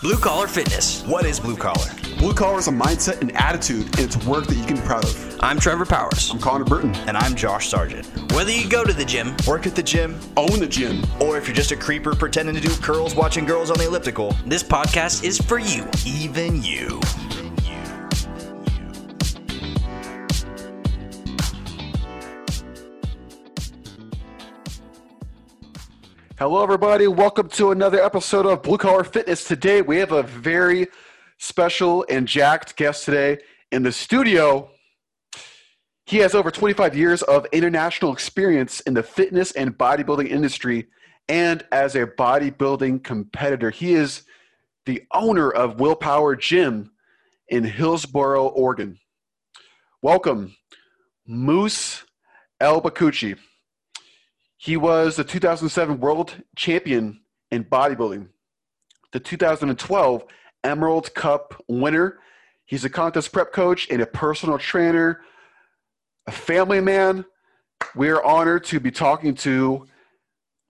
Blue Collar Fitness. What is blue collar? Blue collar is a mindset and attitude, and it's work that you can be proud of. I'm Trevor Powers. I'm Connor Burton. And I'm Josh Sargent. Whether you go to the gym, Work at the gym, Own the gym. or if you're just a creeper pretending to do curls watching girls on the elliptical, this podcast is for you. even you. Hello, everybody. Welcome to another episode of Blue Collar Fitness. Today, we have a very special and jacked guest today in the studio. He has over 25 years of international experience in the fitness and bodybuilding industry and as a bodybuilding competitor. He is the owner of Willpower Gym in Hillsboro, Oregon. Welcome, Moose El. He was the 2007 world champion in bodybuilding, the 2012 Emerald Cup winner. He's a contest prep coach and a personal trainer, a family man. We are honored to be talking to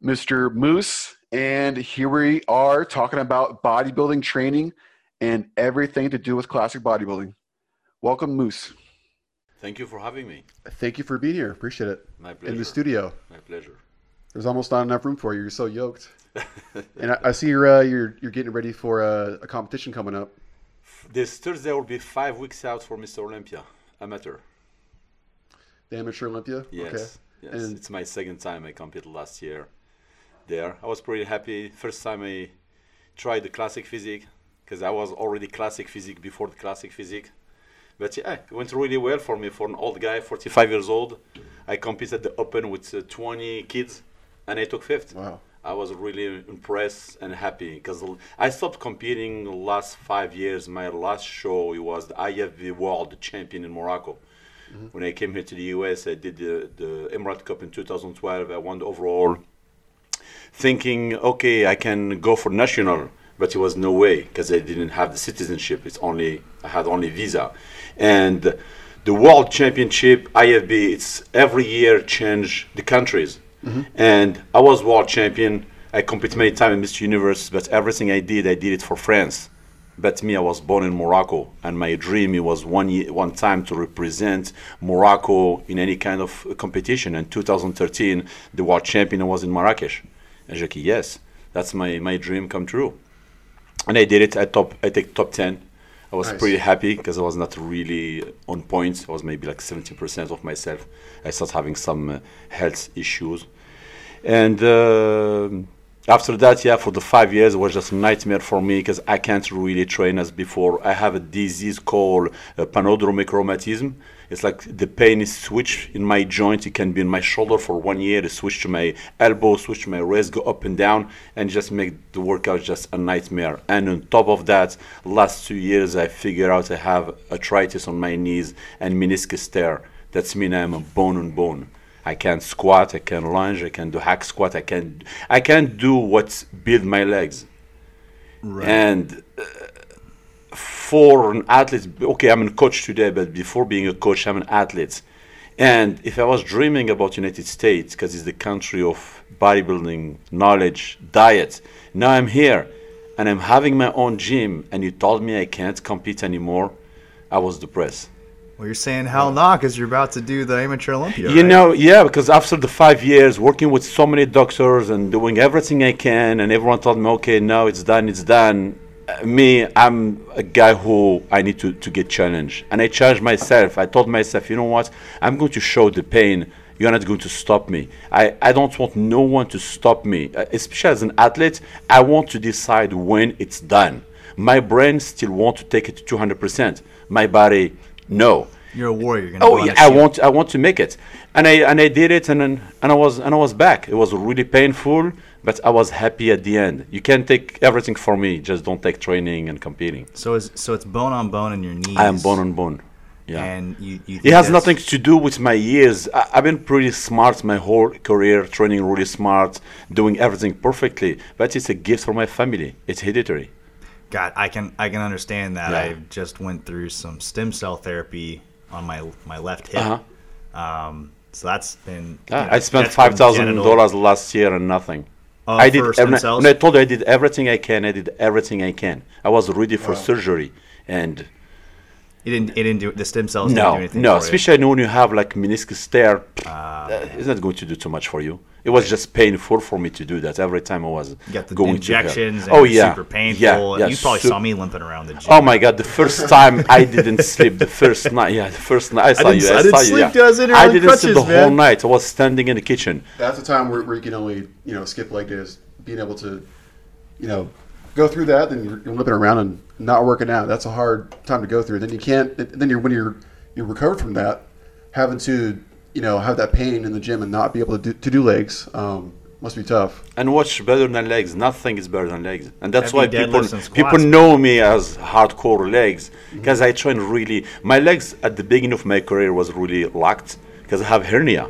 Mr. Moose, and here we are talking about bodybuilding training and everything to do with classic bodybuilding. Welcome, Moose. Thank you for having me. Thank you for being here. Appreciate it. My pleasure. In the studio. My pleasure. There's almost not enough room for you. You're so yoked. and I, I see you're uh, you're you're getting ready for a, a competition coming up. This Thursday will be five weeks out for Mr. Olympia, amateur. The Amateur Olympia. Yes. Okay. Yes. And It's my second time I competed last year there. I was pretty happy. First time I tried the classic physique because I was already classic physique before the classic physique. But yeah, it went really well for me for an old guy, 45 years old. I competed at the Open with uh, 20 kids and I took fifth. wow. I was really impressed and happy because I stopped competing last five years. My last show it was the IFBB World Champion in Morocco. When I came here to the US, I did the, the Emerald Cup in 2012. I won the overall, thinking, okay, I can go for national, but it was no way because I didn't have the citizenship. It's only I had only visa, and the World Championship IFBB. It's every year change the countries, mm-hmm. and I was world champion. I competed many times in Mr. Universe, but everything I did, I did it for France. But me, I was born in Morocco, and my dream it was one year, one time to represent Morocco in any kind of competition. And 2013, the world champion was in Marrakesh. And Jackie, yes, that's my, my dream come true. And I did it. I top I take top ten. I was Nice. pretty happy because I was not really on point. I was maybe like 70% of myself. I started having some uh, health issues, and uh, after that, yeah, for the five years, it was just a nightmare for me because I can't really train as before. I have a disease called uh, palindromic rheumatism. It's like the pain is switch in my joint. It can be in my shoulder for one year. It switch to my elbow, switch to my wrist, go up and down, and just make the workout just a nightmare. And on top of that, last two years, I figured out I have arthritis on my knees and meniscus tear. That's mean I'm a bone on bone. I can't squat, I can lunge, I can do hack squat, I can't. I can't do what build my legs. Right. And uh, for an athlete, okay, I'm a coach today, but before being a coach, I'm an athlete. And if I was dreaming about United States, because it's the country of bodybuilding, knowledge, diet, now I'm here and I'm having my own gym, and you told me I can't compete anymore, I was depressed. Well, you're saying hell nah because you're about to do the amateur Olympia. You right? know, yeah, because after the five years working with so many doctors and doing everything I can, and everyone told me, okay, now it's done, it's done. Me, I'm a guy who I need to, to get challenged. And I challenged myself. I told myself, you know what? I'm going to show the pain. You're not going to stop me. I, I don't want no one to stop me. Uh, especially as an athlete, I want to decide when it's done. My brain still want to take it to 200%. My body, no. You're a warrior. You're Oh yeah, I want I want to make it, and I and I did it, and then and I was and I was back. It was really painful, but I was happy at the end. You can't take everything from me. Just don't take training and competing. So it's so it's bone on bone in your knees. I am bone on bone. Yeah. And you, you it has nothing to do with my years. I, I've been pretty smart my whole career, training really smart, doing everything perfectly. But it's a gift for my family. It's hereditary. God, I can I can understand that. Yeah. I just went through some stem cell therapy on my my left hip. Uh-huh. Um, so that's been. you Ah, know, I spent five thousand dollars last year and nothing. Uh, I did. stem cells? when I told you I did everything I can, I did everything I can. I was ready for surgery, and It didn't. It didn't do the stem cells. didn't do no, anything no, for especially when you have like meniscus tear, Ah, uh, it's not going to do too much for you. It was just painful for me to do that every time I was You got the going injections. to And hell. Oh yeah, super painful. yeah, yeah, you probably su- saw me limping around the gym. Oh my god, the first time I didn't sleep. The first night, yeah, the first night I saw didn't- you. I didn't saw you, sleep, yeah. I was in I didn't sleep the crutches, whole night. I was standing in the kitchen. That's the time where, where you can only you know skip leg days, being able to, you know, go through that. Then you're, you're limping around and not working out. That's a hard time to go through. Then you can't. Then you're when you're you're recovered from that, having to you know have that pain in the gym and not be able to do, to do legs um, must be tough. And what's better than legs? Nothing is better than legs, and that's Heavy why people people know me as hardcore legs because I train really. My legs at the beginning of my career was really locked because I have hernia.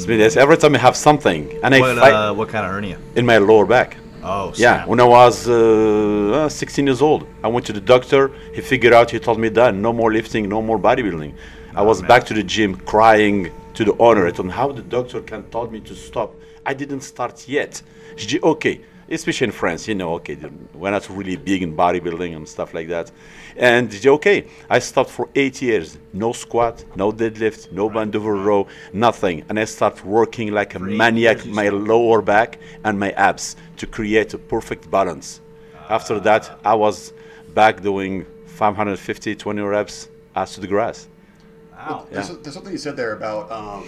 It's every time I have something, and I fight uh, what kind of hernia? in my lower back. Oh, Yeah, when I was uh, uh, 16 years old, I went to the doctor. He figured out. He told me that no more lifting, no more bodybuilding. I was back to the gym crying to the owner. I told him how the doctor can tell me to stop. I didn't start yet. She said, okay, especially in France, you know, okay, we're not really big in bodybuilding and stuff like that. And she said, okay, I stopped for eight years. No squat, no deadlift, no band over row, nothing. And I started working like a maniac, my lower back and my abs to create a perfect balance. After that, I was back doing 550, 20 reps as to the grass. Wow. There's, there's something you said there about um,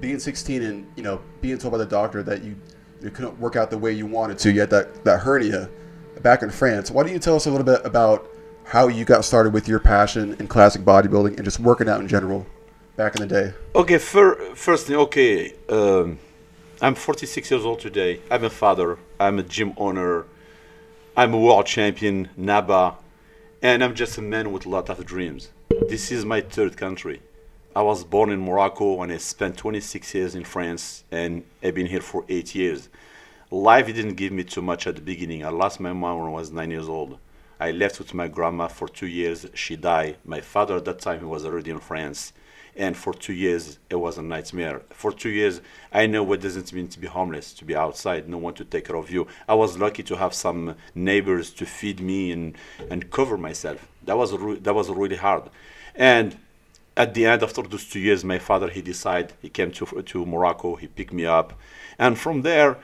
being 16 and you know being told by the doctor that you you couldn't work out the way you wanted to. You had that that hernia back in France. Why don't you tell us a little bit about how you got started with your passion in classic bodybuilding and just working out in general back in the day? Okay, fir- first thing, okay, um, I'm 46 years old today. I'm a father. I'm a gym owner. I'm a world champion, NABA, and I'm just a man with a lot of dreams. This is my third country. I was born in Morocco and I spent 26 years in France, and I've been here for eight years. Life didn't give me too much at the beginning. I lost my mom when I was nine years old. I left with my grandma for two years. She died. My father at that time he was already in France, and for two years it was a nightmare. For two years, I know what does it mean to be homeless, to be outside, no one to take care of you. I was lucky to have some neighbors to feed me and and cover myself. That was re- that was really hard, and at the end after those two years my father he decided he came to to morocco he picked me up. And from there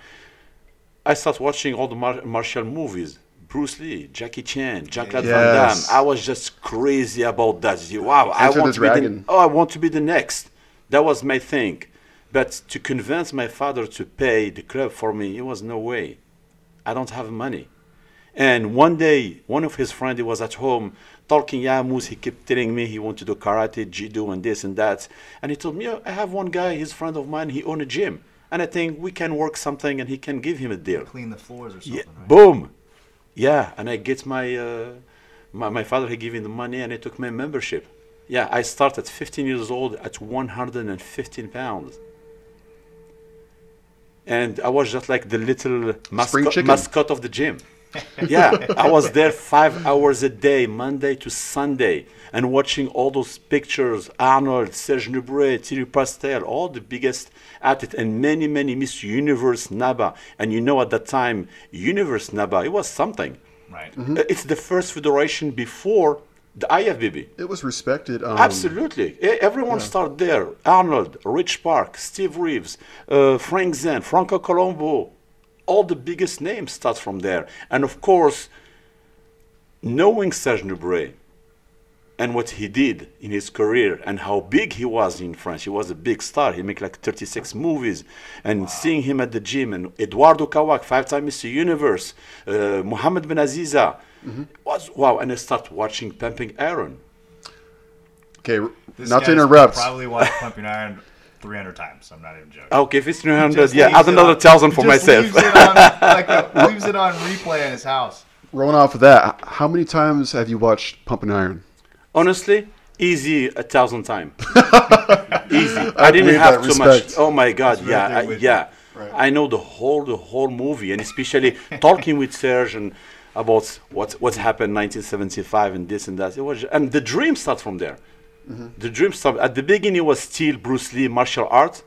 i started watching all the mar- martial movies. Bruce lee jackie chan jean-claude van damme. I was just crazy about that. Wow i want to be the, oh i want to be the next. That was my thing. But to convince my father to pay the club for me it was no way. I don't have money and one day, one of his friends, he was at home talking Yamus. He kept telling me he wanted to do karate, judo, and this and that. And he told me, "Oh, I have one guy, he's a friend of mine. He own a gym, and I think we can work something, and he can give him a deal." Clean the floors or something. Yeah, right? boom, yeah. And I get my, uh, my my father. He gave me the money, and I took my membership. Yeah, I started at 15 years old at 115 pounds. And I was just like the little mascot, mascot of the gym. yeah, I was there five hours a day, Monday to Sunday, and watching all those pictures Arnold, Serge Nubret, Thierry Pastel, all the biggest at it, and many, many Miss Universe NABA. And you know, at that time, Universe NABA, it was something. Right. Uh, It's the first federation before the IFBB. It was respected. Um, Absolutely. Everyone started there. Arnold, Reg Park, Steve Reeves, uh, Frank Zane, Franco Columbu. All the biggest names start from there. And of course, knowing Serge Nubret and what he did in his career and how big he was in France, he was a big star. He made like 36 movies. And seeing him at the gym, and Eduardo Kawak, five-time Mr. Universe, uh, Mohammed Ben Aziza, was wow. And I start watching Pumping Iron. Okay, This not to interrupt. Probably watched Pumping Iron 300 times. I'm not even joking. Okay, if it's 300, yeah, leaves add it another on- thousand for myself. Leaves it on, like a, leaves it on replay in his house. Rolling off of that, how many times have you watched Pumping Iron? Honestly, easy a thousand times. easy. I, didn't have that. too much. Oh my God, right yeah, I, yeah. Right. I know the whole the whole movie, and especially talking with Serge and about what what happened 1975 and this and that. It was, and the dream starts from there. Mm-hmm. The dream started at the beginning was still Bruce Lee martial arts.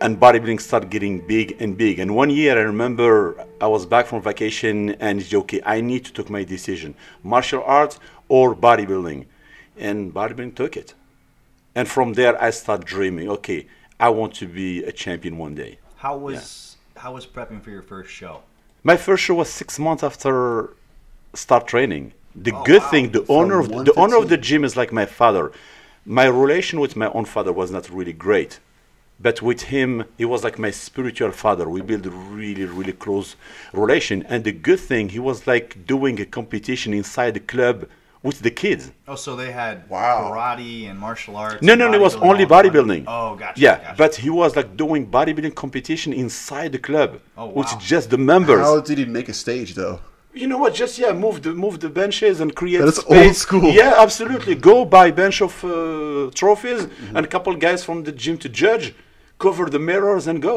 and bodybuilding started getting big and big. And one year, I remember I was back from vacation, and it's okay. I need to take my decision: martial arts or bodybuilding. And bodybuilding took it. And from there, I start dreaming. Okay, I want to be a champion one day. How was how was prepping for your first show? My first show was six months after start training. The Oh, good wow. thing, the From owner of the owner of the gym is like my father. My relation with my own father was not really great, but with him, he was like my spiritual father. We built a really, really close relation. And the good thing, he was like doing a competition inside the club with the kids. Oh, so they had Wow. karate and martial arts. No, no, no, it was only all in one- bodybuilding. Oh, gotcha. Yeah, gotcha. but he was like doing bodybuilding competition inside the club, Oh, with wow. just the members. How did he make a stage though? You know what? Just yeah, move the move the benches and create That is space. old school. Yeah, absolutely. Go buy bench of uh, trophies Mm-hmm. and a couple guys from the gym to judge, cover the mirrors and go.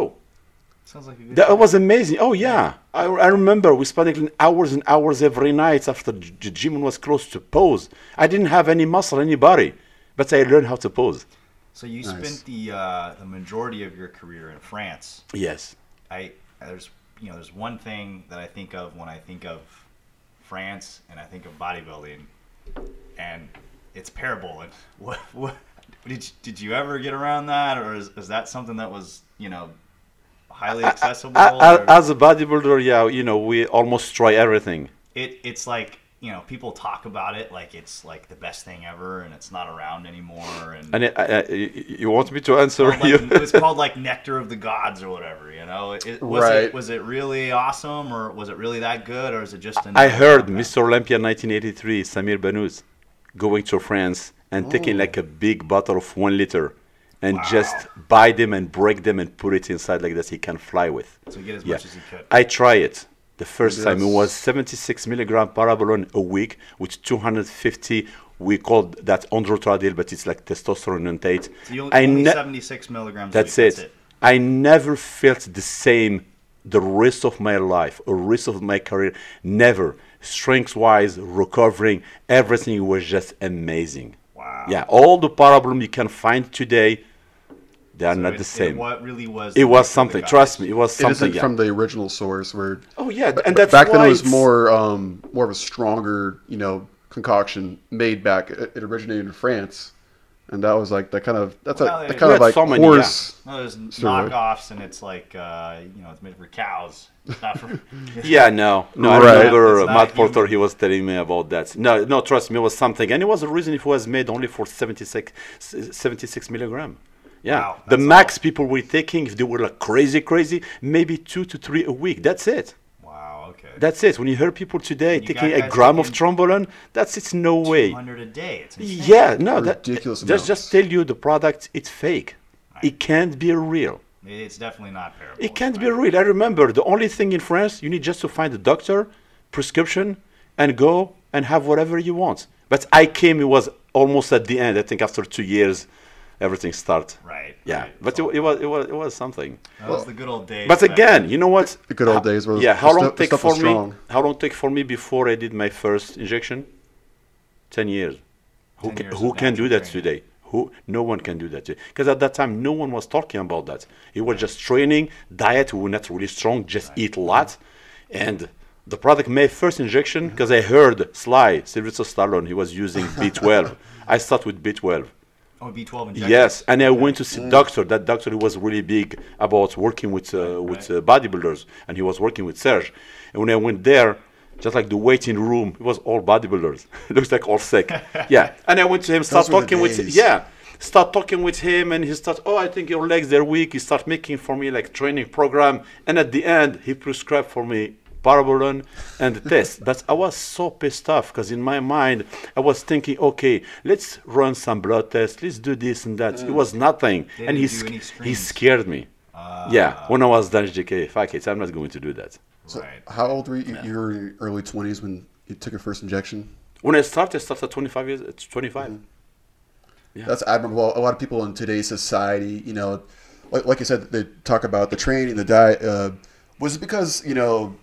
sounds like a good. That was amazing. Oh yeah, I, I remember we spent hours and hours every night after the the gym was closed to pose. I didn't have any muscle, any body, but I learned how to pose. So you Nice. spent the uh, the majority of your career in France. Yes. I there's you know there's one thing that I think of when I think of France and I think of bodybuilding, and it's Parabolan. And what what did you, did you ever get around that, or is, is that something that was you know highly accessible? I, I, as a bodybuilder, yeah, you know, we almost try everything. it it's like you know people talk about it like it's like the best thing ever, and it's not around anymore, and. And I, I, you want me to answer called you? like, it was called like nectar of the gods or whatever you know it, was Right. it was it really awesome or was it really that good or is it just I heard? Mr. Olympia 1983, Samir Bannout, going to France and taking like a big bottle of one liter and just buy them and break them and put it inside like that he can fly with. So get as Yeah. much as he could. I try it. The first time it was 76 milligram Parabolan a week with 250. We called that Androtardyl, but it's like testosterone intake. Only, I ne- 76 milligrams. that's week, it. I never felt the same the rest of my life or rest of my career. Never. Strength wise, recovering, everything was just amazing. Wow. Yeah, all the problem you can find today, they are So not it- the same. It, what really was. it was nectar of the something. Trust me, it was something. isn't yeah. from the original source where oh yeah, and that's back then it was it's- more um, more of a stronger you know concoction made back. It, it originated in France, and that was like that kind of that's Well, a it- that kind of like so many, horse. No, there's Steroid. knockoffs, and it's like uh, you know, it's made for cows. For. Yeah, no, no. I Right. remember It's uh, Matt human. Porter. He was telling me about that. No, no. Trust me, it was something, and it was a reason it was made only for 76, s- 76 milligram. Yeah, Wow, the that's max people were taking, if they were like crazy, crazy, maybe two to three a week. That's it. wow. Okay. That's it. When you hear people today You taking a gram of taking trenbolone, that's it's no way. 200 a day. It's insane. Yeah, no, that, Ridiculous that's just amounts. tell you the product it's fake. It can't be real. It's definitely not Parabolan. It can't be real. I remember the only thing in France, you need just to find a doctor, prescription, and go and have whatever you want. But I came, it was almost at the end. I think after two years, everything started. Right. Yeah, right. but it, it was it was it was something. That was the good old days. But again, you know what? The good old days Were yeah. How long stuff- take for me? How long take for me before I did my first injection? Ten years. Who 10 can, years who can do that training. today? Who? No one can do that because at that time no one was talking about that. It was just training, diet. We were not really strong. Just eat a lot, and the product my first injection mm-hmm. because I heard Sly Sylvester Stallone he was using B12. I start with B12. Oh, B12 injection. Yes, and I went to see doctor. That doctor he was really big about working with uh, with uh, bodybuilders, and he was working with Serge. And when I went there, just like the waiting room, it was all bodybuilders. it looks like all sick. yeah, and I went to him, start Those were the talking with days. yeah, start talking with him, and he starts. Oh, I think your legs they're weak. He start making for me like training program, and at the end he prescribed for me Parabolan and the test. But I was so pissed off because in my mind I was thinking, okay, let's run some blood tests, let's do this and that. It was nothing, and he sc- he scared me. yeah, when I was done, JK, fuck it, I'm not going to do that. Right. How old were you? You were in your early twenties when you took your first injection. When I started, I started at 25 years. It's 25. Yeah, That's admirable. A lot of people in today's society, you know, like, like you said, they talk about the training, the diet. Uh, was it because you know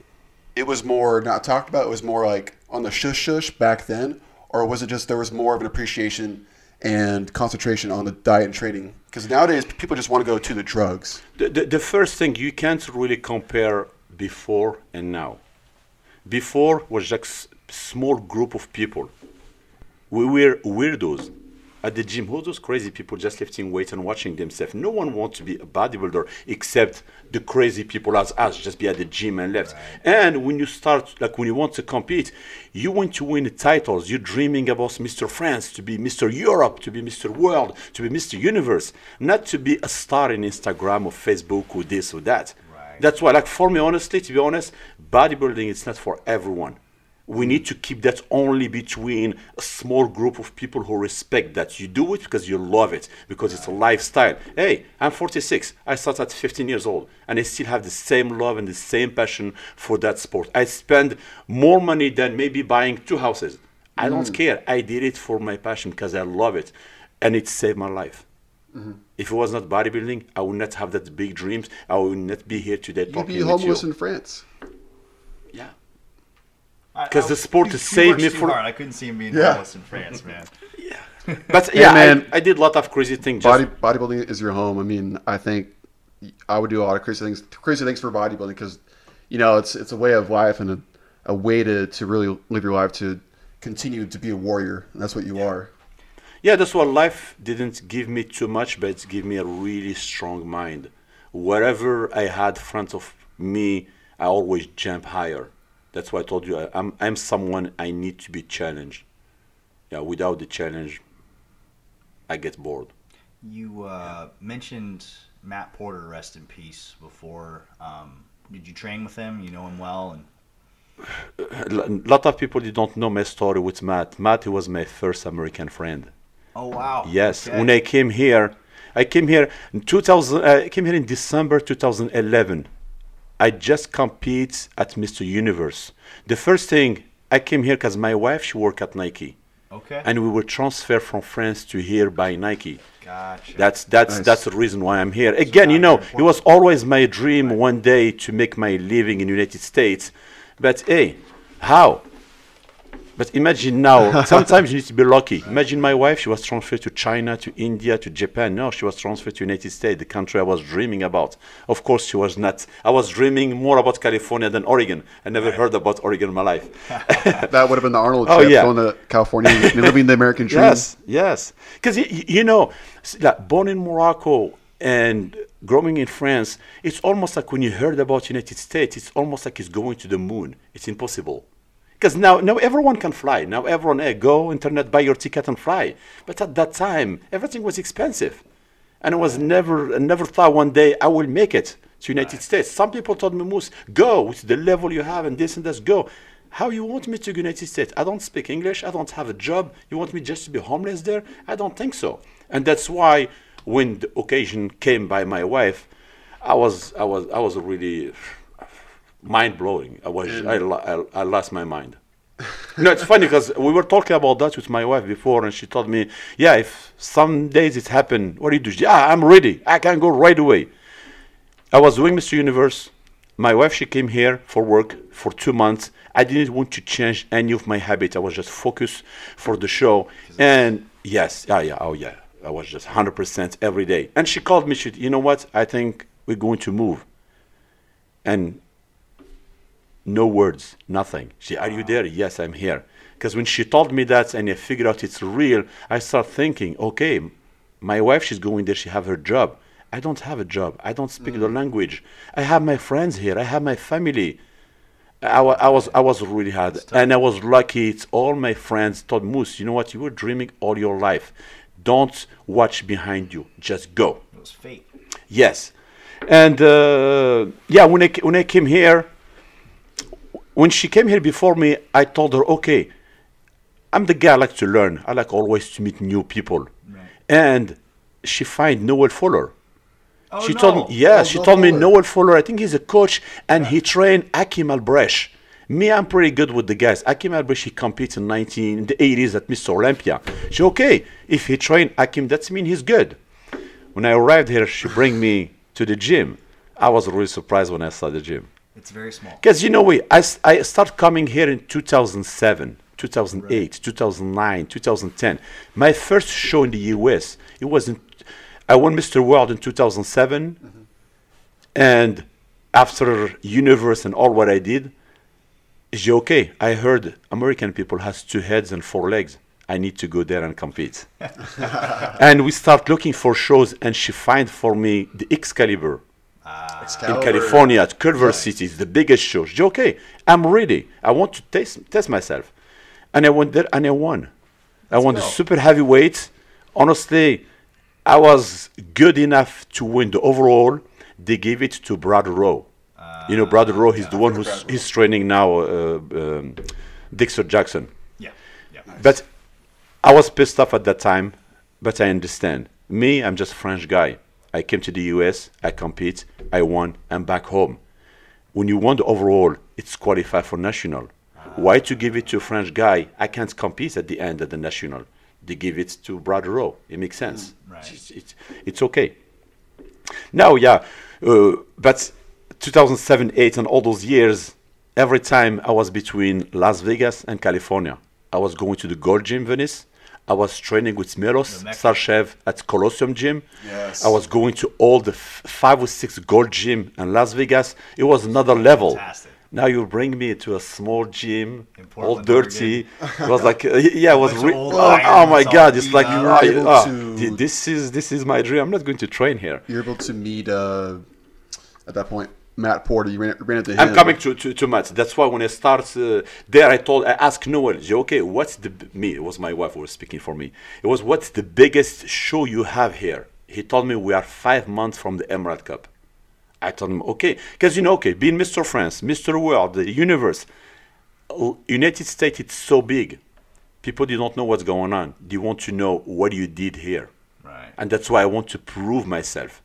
it was more not talked about? It was more like on the shush shush back then, or was it just there was more of an appreciation and concentration on the diet and training? Because nowadays people just want to go to the drugs. The, the, the first thing you can't really compare before and now. Before was just small group of people. We were weirdos at the gym. Who those crazy people just lifting weights and watching themselves? No one wants to be a bodybuilder except the crazy people as us, just be at the gym and left. And when you start, like when you want to compete, you want to win titles. You're dreaming about Mr. France, to be Mr. Europe, to be Mr. World, to be Mr. Universe, not to be a star in Instagram or Facebook or this or that. Right. That's why, like for me, honestly, to be honest, bodybuilding is not for everyone. We need to keep that only between a small group of people who respect that. You do it because you love it, because it's a lifestyle. Hey, I'm 46. I started at 15 years old, and I still have the same love and the same passion for that sport. I spend more money than maybe buying two houses. I don't mm. care. I did it for my passion because I love it, and it saved my life. Mm-hmm. If it was not bodybuilding, I would not have that big dreams. I would not be here today You'd be homeless in France. Yeah. I- 'Cause the sport he- has saved me too for- hard. I couldn't see him being Yeah. homeless in France, man. Yeah, but yeah, man. I, I did a lot of crazy things. Body Just, bodybuilding is your home. I mean, I think I would do a lot of crazy things, crazy things for bodybuilding because, you know, it's it's a way of life and a, a way to, to really live your life to continue to be a warrior. And that's what you are. yeah, that's why life didn't give me too much, but it gave me a really strong mind. Wherever I had front of me, I always jump higher. That's why I told you I, I'm I'm someone I need to be challenged. Yeah, without the challenge, I get bored. You uh, mentioned Matt Porter, rest in peace. Before, um, did you train with him? You know him well, and A lot of people they don't know my story with Matt. Matt he was my first American friend. oh wow, Yes, Okay. when I came here, I came here in 2000. Uh, I came here in December 2011. I just compete at Mr. Universe. The first thing I came here because my wife she worked at Nike, okay, and we were transferred from France to here by Nike. gotcha. That's that's Nice. that's the reason why I'm here. Again, you know, it was always my dream one day to make my living in United States. But hey, how? But imagine now, sometimes you need to be lucky. Imagine my wife, she was transferred to China, to India, to Japan. No, she was transferred to United States, the country I was dreaming about. Of course, she was not. I was dreaming more about California than Oregon. I never heard about Oregon in my life. That would have been the Arnold Oh, trip, yeah. going to California, and living the American dream. Yes, yes. Because you, you know, born in Morocco and growing in France, it's almost like when you heard about United States, it's almost like it's going to the moon. It's impossible. Because now, now everyone can fly. Now everyone, hey, go internet, buy your ticket and fly. But at that time, everything was expensive, and I was never, never thought one day I will make it to United States. Some people told me, Moose, go with the level you have and this and this, go. How you want me to United States? I don't speak English. I don't have a job. You want me just to be homeless there? I don't think so. And that's why when the occasion came by my wife, I was, I was, I was really mind blowing. I was, I, I, I lost my mind. no, it's funny because we were talking about that with my wife before, and she told me, "Yeah, if some days it happened, what do you do?" Yeah, I'm ready. I can go right away. I was doing Mr. Universe. My wife, she came here for work for two months. I didn't want to change any of my habits. I was just focused for the show. And yes, yeah, yeah, oh yeah, I was just 100% every day. And she called me. She, you know what? I think we're going to move. And no words, nothing. She, are you there? Yes, I'm here. Because when she told me that and I figured out it's real, I start thinking, okay, my wife, she's going there, she have her job. I don't have a job. I don't speak the language. I have my friends here. I have my family. I, I was I was really hard, and I was lucky. It's all my friends told Moose, you know what? You were dreaming all your life. Don't watch behind you. Just go. it was fate. Yes, and uh, yeah, when I when I came here, when she came here before me, I told her, okay, I'm the guy I like to learn. I like always to meet new people, and she find Noel Fuller. Oh, she no. told me, yeah, Oh, she told me Fuller. Noel Fuller. I think he's a coach, and he trained Achim Albrecht. Me, I'm pretty good with the guys. Achim Albrecht, he competes in 19 in the 80s at Mr. Olympia. She okay. If he trained Achim, that's mean he's good. When I arrived here, she bring me to the gym. I was really surprised when I saw the gym. It's very small. Because you know, we I, I start coming here in 2007. 2008, 2009, 2010. My first show in the US, it wasn't. I won Mr. World in 2007, mm-hmm. and after Universe and all what I did, is okay. I heard American people has two heads and four legs. I need to go there and compete. and we start looking for shows, and she find for me the Excalibur in California at Culver City. It's the biggest show. She said, okay, I'm ready. I want to test test myself, and I went there and I won. I won the super heavyweight. Honestly, I was good enough to win the overall. They gave it to Brad Rowe. you know, Brad Rowe. He's the one who's he's training now. Uh, um, Dexter Jackson. Yeah. Yeah. But I was pissed off at that time, but I understand. Me, I'm just a French guy. I came to the US, I compete, I won, I'm back home. When you won the overall, it's qualified for national. Why to give it to a French guy? I can't compete at the end of the national. They give it to Brother Rowe. It makes sense. right. It's, it's, it's okay. Now, yeah, uh, but 2007, 8, and all those years, every time I was between Las Vegas and California, I was going to the Gold Gym Venice. I was training with Milos. Sarcev at Colosseum Gym. Yes. I was going to all the f- five or six Gold Gym in Las Vegas. It was another level. Fantastic. Now you bring me to a small gym, In all dirty. it was like, uh, yeah, it was. Re- oh, oh my God! It's like, up. You were ah, able to- this is this is my dream. I'm not going to train here. You're able to meet uh, at that point Matt Porter. You ran, ran into him. I'm coming to, to, to Matt. That's why when I start uh, there, I told, I asked Noel, "Yeah, okay, what's the, me, it was my wife who was speaking for me. It was, what's the biggest show you have here? He told me we are five months from the Emerald Cup. I told him, okay, because you know, okay, being Mr. France, Mr. World, the universe, United States, it's so big. People do not know what's going on. They want to know what you did here. Right. And that's why I want to prove myself.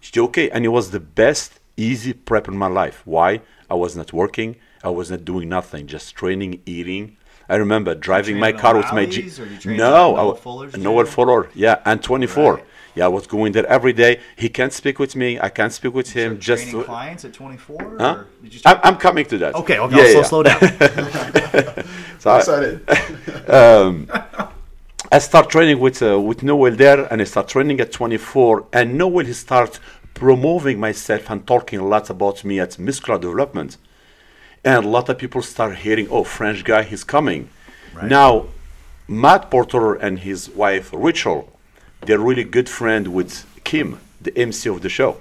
She said, okay. And it was the best, easy prep in my life. Why? I was not working. I was not doing nothing, just training, eating. I remember driving my car with my rallies, G. or you training No, Noel wa- Fuller's Noel? Fuller, yeah, and 24. Right. Yeah, I was going there every day. He can't speak with me. I can't speak with him. So just training clients at 24? Huh? Or did you I'm, I'm coming to that. okay, okay, Yeah, I'll yeah, slow, slow down. So I- excited. I start training with uh, with Noel there, and I start training at 24. And Noel he starts promoting myself and talking a lot about me at muscular development. And a lot of people start hearing, "Oh, French guy, he's coming." Now, Matt Porter and his wife Rachel, they're really good friend with Kim, the MC of the show.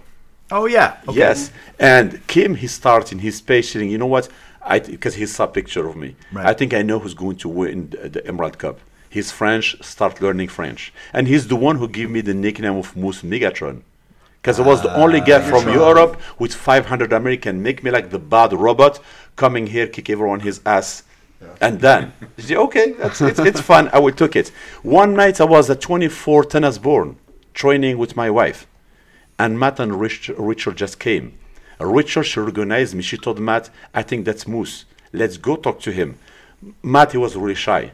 oh, yeah. Okay. Yes, and Kim, he starts in his space saying, "You know what? I because he saw a picture of me. Right. I think I know who's going to win the, the Emerald Cup. He's French. Start learning French, and he's the one who gave me the nickname of Moose Megatron." Because I was the only guy from Europe with 500 American, make me like the bad robot, coming here, kick everyone his ass, and then said, okay, that's, it's, it's fun. I will took it. One night I was at 24 Tanasbourne, training with my wife and Matt and Rich, Richard just came. Richard, she recognized me. She told Matt, I think that's Moose. Let's go talk to him. Matt, he was really shy.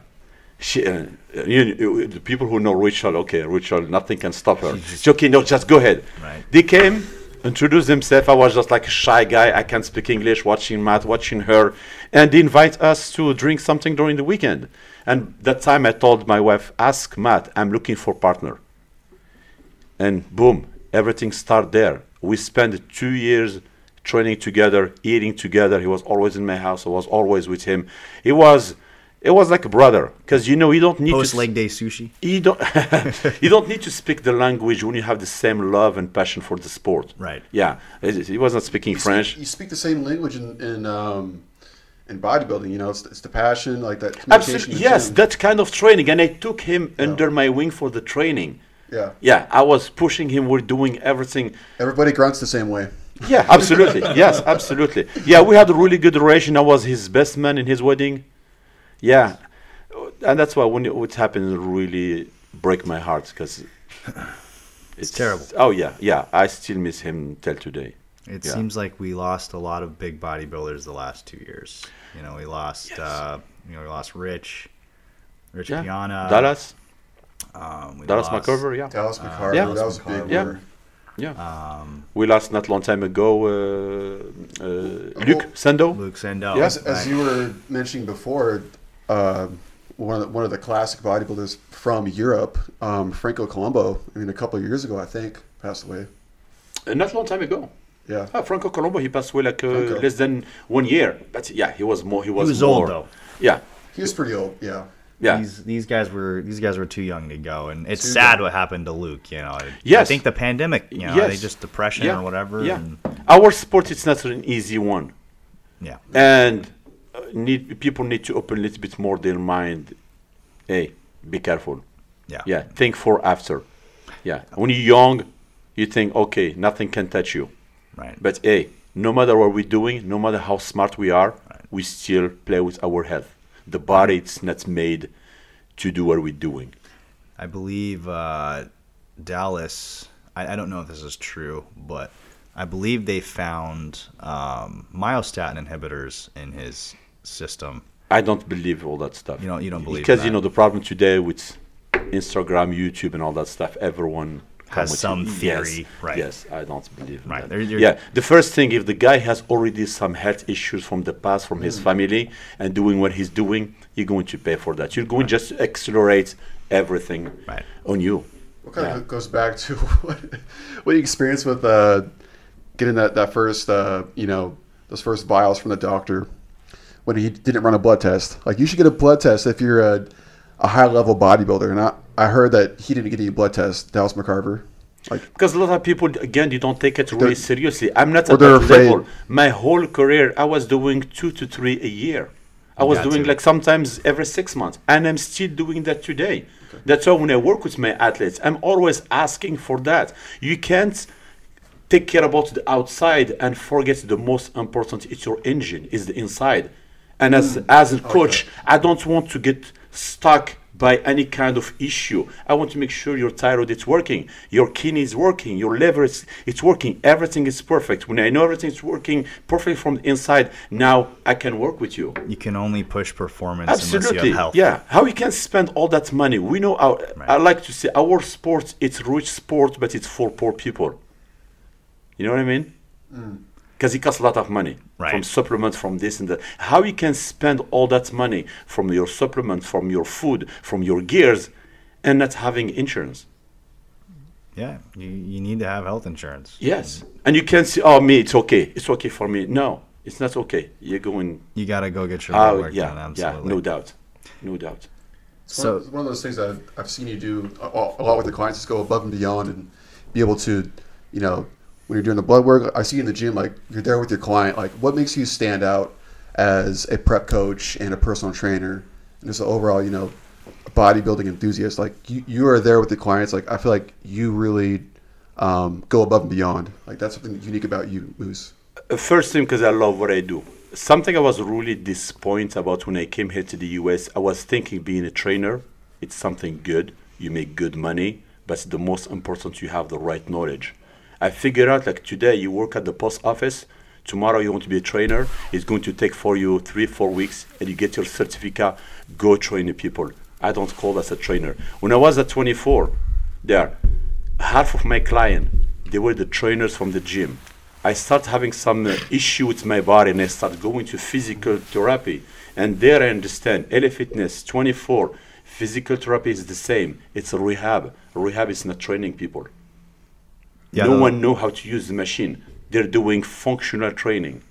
She, uh, you, you- the people who know Richard, okay, Richard, nothing can stop her. She said, okay, no, just go ahead. Right. They came, introduced themselves. I was just like a shy guy. I can't speak English, watching Matt, watching her. And they invite us to drink something during the weekend. And that time I told my wife, ask Matt, I'm looking for partner and boom, everything start there. We spent two years training together, eating together. He was always in my house. I was always with him. He was, it was like a brother, because you know you don't need Post to. leg day sushi. you don't, you don't need to speak the language when you have the same love and passion for the sport. Right. Yeah, he he was not speaking French. You speak the same language in in, um, in bodybuilding. You know, it's, it's the passion, like that. Absolutely, yes, gym. that kind of training, and I took him under my wing for the training. Yeah. Yeah, I was pushing him. We're doing everything. Everybody grunts the same way. Yeah, absolutely. yes, absolutely. Yeah, we had a really good relation. I was his best man in his wedding. Yeah, and that's why when it would happen, really break my heart because it's, terrible. Oh yeah, yeah. I still miss him till today. It Yeah. seems like we lost a lot of big bodybuilders the last two years. You know, we lost, Yes. uh, you know, we lost Rich, Rich Yeah, Piana, Dallas, um, we Dallas lost- McCarver. Yeah, Dallas McCarver, Yeah. that was a big Yeah. yeah. Um, we lost not long time ago. Uh, uh, Luke Well- Sandoe. Luke Sandoe. Yeah. As, as you were mentioning before, uh, one of the, one of the classic bodybuilders from Europe, um, Franco Columbu. I mean, a couple of years ago, I think, passed away. Uh, not a long time ago. Yeah. Ah, Franco Columbu, he passed away like uh, less than one year. But yeah, he was more. He was, was more, old, though. Yeah, He was pretty old. Yeah. yeah. These these guys were these guys were too young to go, and it's Too sad young. what happened to Luke. You know, I- I think the pandemic. You know, Yes. they just depression yeah. or whatever. Yeah, and- our sport it's not an easy one, yeah. and need people need to open a little bit more their mind. Hey, be careful. Yeah. Yeah, think for after. Yeah, when you're young, you think okay, nothing can touch you. Right. But hey, no matter what we're doing, no matter how smart we are, we still play with our health. The body it's not made to do what we're doing. I believe uh, Dallas. I, I don't know if this is true, but I believe they found um, myostatin inhibitors in his system. I don't believe all that stuff. You don't- you don't believe because you know the problem today with Instagram, YouTube, and all that stuff. Everyone Has come with some it. theory, Yes, right. Yes, I don't believe Right, that. they're- they're- yeah, the first thing if the guy has already some health issues from the past, from Mm. his family, and doing what he's doing, you're going to pay for that. You're going just to accelerate everything Right. on you. What kind Yeah. of goes back to what, what you experienced with uh, getting that that first uh, you know those first vials from the doctor when he didn't run a blood test. Like you should get a blood test if you're a, a high level bodybuilder. And I, I heard that he didn't get any blood tests. Dallas McCarver. Like Because a lot of people, again, they don't take it really seriously. I'm not or at that afraid. level. My whole career, I was doing two to three a year. I was doing to. like sometimes every six months, and I'm still doing that today. That's why when I work with my athletes, I'm always asking for that. You can't take care about the outside and forget the most important. It's your engine, is the inside. And as mm. as a coach, I don't want to get stuck by any kind of issue. I want to make sure your thyroid is working, your kidney is working, your liver is it's working. Everything is perfect. When I know everything is working perfect from the inside, now I can work with you. You can only push performance unless you Absolutely, have health. yeah. How you can spend all that money? We know our. I like to say our sport. It's rich sport, but it's for poor people. You know what I mean? Mm. Because it costs a lot of money from supplements, from this and that. How you can spend all that money from your supplements, from your food, from your gears, and not having insurance? Yeah, you, you need to have health insurance. Yes, and you can say, "Oh, me, it's okay. It's okay for me." No, it's not okay. You're going. You got to go get your ah, blood Oh, work yeah, done. yeah, no doubt, no doubt. It's So- one, of, one of those things I've, I've seen you do a, a lot with the clients is go above and beyond and be able to, you know, when you're doing the blood work, I see you in the gym, like you're there with your client. Like, what makes you stand out as a prep coach and a personal trainer and just an overall, you know, bodybuilding enthusiast? Like, you, you are there with the clients. Like, I feel like you really um, go above and beyond. Like, that's something unique about you, Moose. Uh, First thing, because I love what I do. Something I was really disappointed about when I came here to the US, I was thinking being a trainer, it's something good. You make good money, but the most important, you have the right knowledge. I figured out like today you work at the post office, tomorrow you want to be a trainer, it's going to take for you three, four weeks, and you get your certificate, go train the people. I don't call that a trainer. When I was at 24, there, half of my client, they were the trainers from the gym. I start having some uh, issue with my body and I start going to physical therapy. And there I understand LA Fitness 24, physical therapy is the same. It's a rehab. Rehab is not training people. Yeah, no no. one know how to use the machine. They're doing functional training.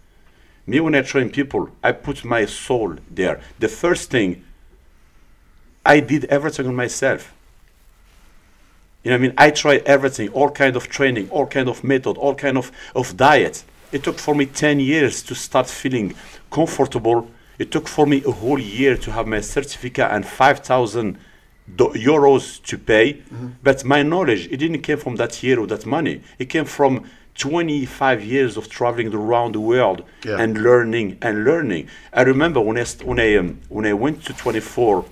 Me, when I train people, I put my soul there. The first thing, I did everything on myself. You know what I mean? I tried everything, all kind of training, all kind of method, all kind of, of diet. It took for me 10 years to start feeling comfortable. It took for me a whole year to have my certificate and 5,000 do- euros to pay. But my knowledge, it didn't come from that year or that money. It came from 25 years of traveling around the world Yeah. and learning and learning. I remember when I, st- when, I, um, when I went to 24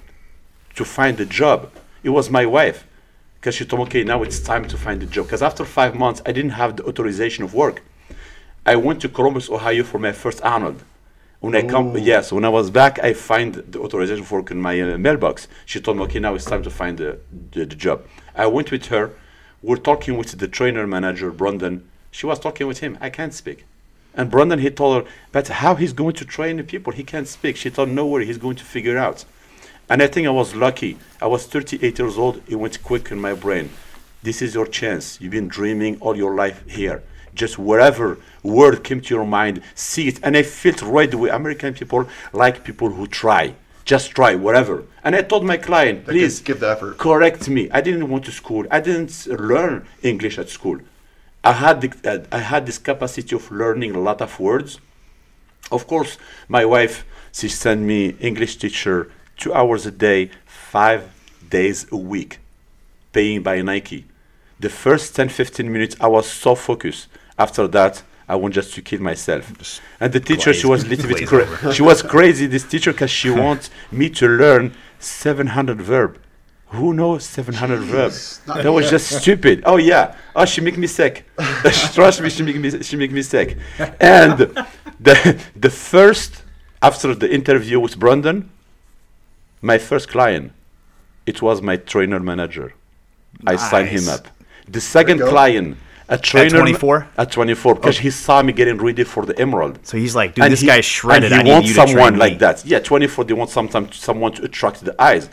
to find a job, it was my wife. Because she told me, okay, now it's time to find a job. Because after five months, I didn't have the authorization of work. I went to Columbus, Ohio for my first Arnold. When I come, yes, when I was back, I find the authorization for work in my uh, mailbox. She told me, okay, now it's time to find the, the, the job. I went with her. We're talking with the trainer manager, Brandon. She was talking with him. I can't speak. And Brandon, he told her, but how he's going to train the people? He can't speak. She told, no worry, he's going to figure out. And I think I was lucky. I was 38 years old. It went quick in my brain. This is your chance. You've been dreaming all your life here. Just wherever word came to your mind, see it. And I felt right away. American people like people who try. Just try whatever. And I told my client, please give the effort. correct me. I didn't want to school. I didn't learn English at school. I had the, I had this capacity of learning a lot of words. Of course, my wife she sent me English teacher two hours a day, five days a week, paying by Nike. The first 10, 15 minutes, I was so focused. After that, I want just to kill myself. and the teacher, she was a little bit glaze cra- she was crazy. This teacher, because she wants me to learn 700 verb. Who knows 700 verb? not That was just stupid. Oh yeah. Oh, she make me sick. Trust me, she make me she make me sick. And the the first after the interview with Brandon, my first client, it was my trainer manager. I signed him up. The second client, a trainer 24? At 24, because he saw me getting ready for the Emerald. So he's like, dude, And this he- guy's shredded. And I he need wants someone like me. that. Yeah, 24. They want sometime someone to attract the eyes.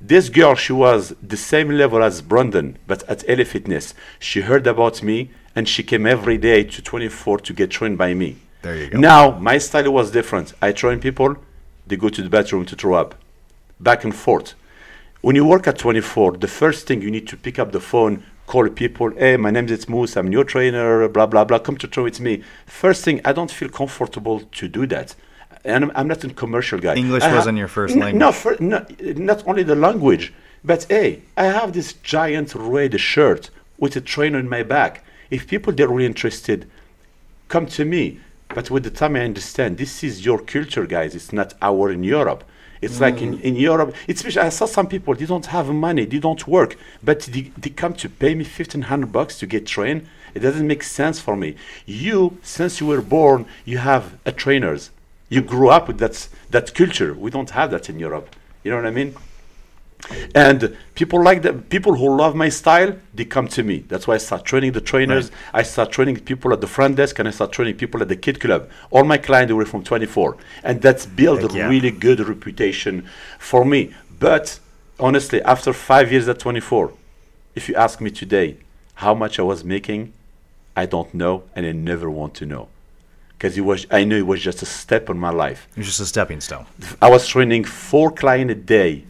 This girl, she was the same level as Brandon, but at LA Fitness. She heard about me, and she came every day to 24 to get trained by me. There you go. Now my style was different. I train people. They go to the bathroom to throw up, back and forth. When you work at 24, the first thing you need to pick up the phone, call people. Hey, my name is Moose. I'm your trainer. Blah blah blah. Come to train with me. First thing, I don't feel comfortable to do that, and I'm, I'm not a commercial guy. English I wasn't your first N- language. No, fir- no, not only the language, but hey, I have this giant red shirt with a trainer in my back. If people they're really interested, come to me. But with the time I understand, this is your culture, guys. It's not our in Europe. It's like in, in Europe, especially I saw some people, they don't have money, they don't work, but they, they come to pay me 1500 bucks to get trained. It doesn't make sense for me. You, since you were born, you have a trainers. You grew up with that, that culture. We don't have that in Europe. You know what I mean? And people like that, people who love my style, they come to me. That's why I start training the trainers. I start training people at the front desk, and I start training people at the kid club. All my clients were from 24, and that's built Heck a yeah. really good reputation for me. But honestly, after five years at 24, if you ask me today how much I was making, I don't know, and I never want to know, because it was I knew it was just a step in my life. It was just a stepping stone. I was training four clients a day.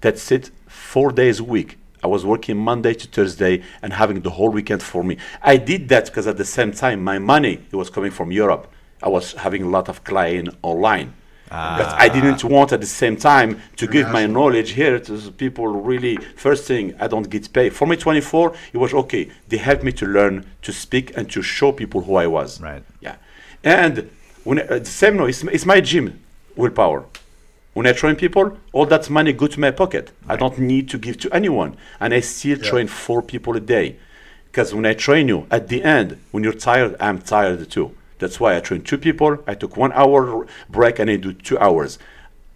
That's it, four days a week. I was working Monday to Thursday and having the whole weekend for me. I did that because at the same time, my money it was coming from Europe. I was having a lot of client online. But I didn't want at the same time to give my knowledge here to people really. First thing, I don't get paid. For me, 24, it was okay. They helped me to learn to speak and to show people who I was. Right. Yeah. And when uh, the same no, it's, it's my gym, willpower. When I train people, all that money go to my pocket. I don't need to give to anyone, and I still train four people a day. Because when I train you, at the end, when you're tired, I'm tired too. That's why I train two people. I took one hour break and I do two hours.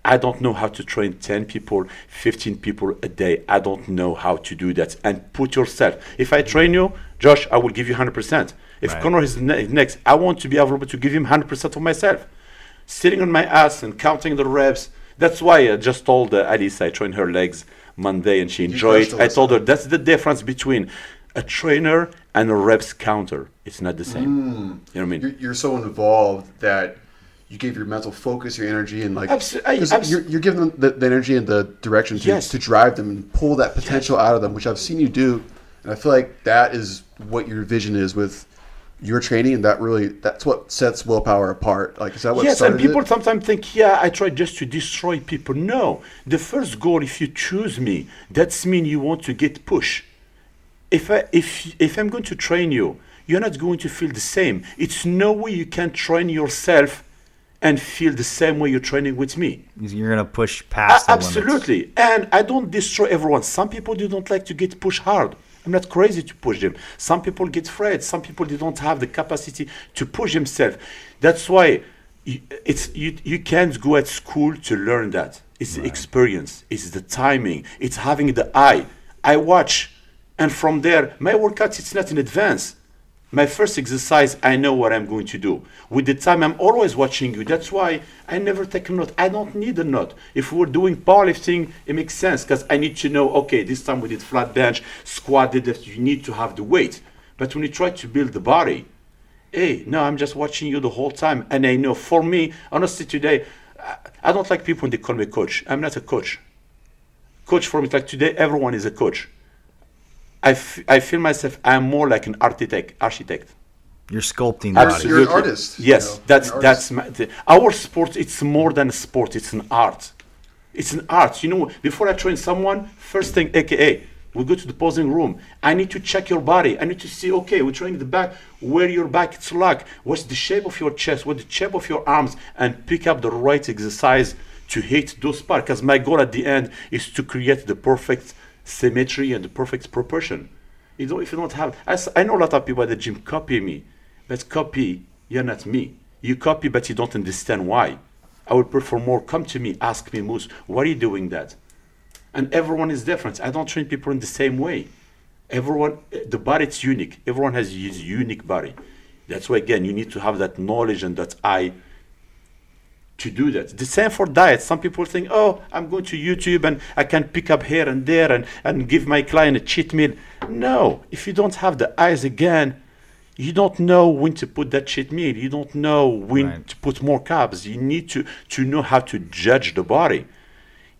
I don't know how to train 10 people, 15 people a day. I don't know how to do that. And put yourself. If I train you, Josh, I will give you 100%. If Right. Connor is ne- next, I want to be able to give him 100% of myself. Sitting on my ass and counting the reps. That's why I just told uh, Alice I trained her legs Monday and she enjoyed it. I told her that's the difference between a trainer and a reps counter. It's not the same. You know what I mean? You're, you're so involved that you gave your mental focus, your energy, and like Abso- I- you're, you're giving them the, the energy and the direction to, Yes. to drive them and pull that potential out of them, which I've seen you do, and I feel like that is what your vision is with your training, and that really that's what sets willpower apart. Like, is that what yes, and started people it? sometimes think, yeah, I try just to destroy people. No, the first goal, if you choose me, that's mean you want to get push. If I, if if I'm going to train you, you're not going to feel the same. It's no way you can train yourself and feel the same way you're training with me. You're gonna push A- past the limits. absolutely. And I don't destroy everyone. Some people don't like to get pushed hard. I'm not crazy to push them. Some people get afraid. Some people they don't have the capacity to push themselves. That's why you, it's you, you can't go at school to learn that. It's the experience. It's the timing. It's having the eye. I watch, and from there, my workouts it's not in advance. My first exercise, I know what I'm going to do. With the time, I'm always watching you. That's why I never take a note. I don't need a note. If we're doing powerlifting, it makes sense because I need to know, okay, this time we did flat bench, squat, did that. You need to have the weight. But when you try to build the body, hey, no, I'm just watching you the whole time. And I know for me, honestly, today, I- don't like people when they call me coach. I'm not a coach. Coach for me, like today, everyone is a coach. I, f- I feel myself, I'm more like an architect. architect. You're sculpting the body. You're an artist, you Yes, know, that's that's my, the, our sport. It's more than a sport. It's an art. It's an art. You know, before I train someone, first thing, AKA, we go to the posing room. I need to check your body. I need to see, okay, we're training the back, where your back it's like, what's the shape of your chest, what's the shape of your arms, and pick up the right exercise to hit those parts. Because my goal at the end is to create the perfect symmetry and the perfect proportion. You know, if you don't have, I know a lot of people at the gym copy me, but copy, you're not me. You copy, but you don't understand why. I would prefer more come to me, ask me, Moose, why are you doing that? And everyone is different. I don't train people in the same way. Everyone, the body is unique. Everyone has his unique body. That's why, again, you need to have that knowledge and that eye to do that. The same for diet. Some people think, oh, I'm going to YouTube and I can pick up here and there and, and give my client a cheat meal. No, if you don't have the eyes again, you don't know when to put that cheat meal. You don't know when Right. to put more carbs. You need to, to know how to judge the body.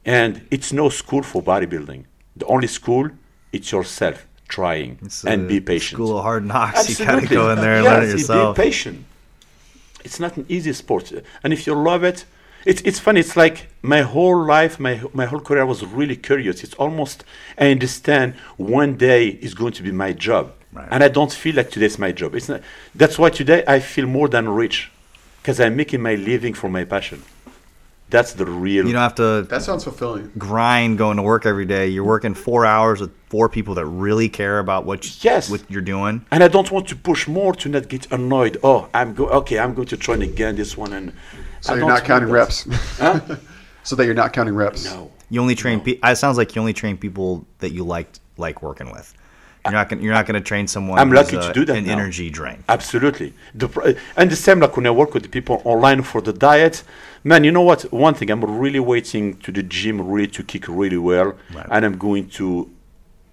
And it's no school for bodybuilding. The only school, it's yourself trying It's and be uh, patient. School of hard knocks. You gotta go in there and yes, learn it yourself. Be patient. It's not an easy sport, and if you love it, it's it's funny. It's like my whole life, my my whole career was really curious. It's almost I understand one day is going to be my job, Right. and I don't feel like today's my job. It's not. That's why today I feel more than rich, because I'm making my living for my passion. That's the real. You don't have to That sounds fulfilling. grind going to work every day. You're working four hours with four people that really care about what you, Yes. what you're doing. and I don't want to push more to not get annoyed. Oh, I'm go okay. I'm going to train again this one, and So I you're don't counting want that. reps. so that you're not counting reps. No. You only train. Pe- it sounds like you only train people that you like like working with. You're not gonna. You're not gonna train someone. I'm lucky uh, to do that An now. energy drain. Absolutely. The, pr- and the same like when I work with the people online for the diet, man, you know what? One thing, I'm really waiting to the gym really to kick really well, Right. and I'm going to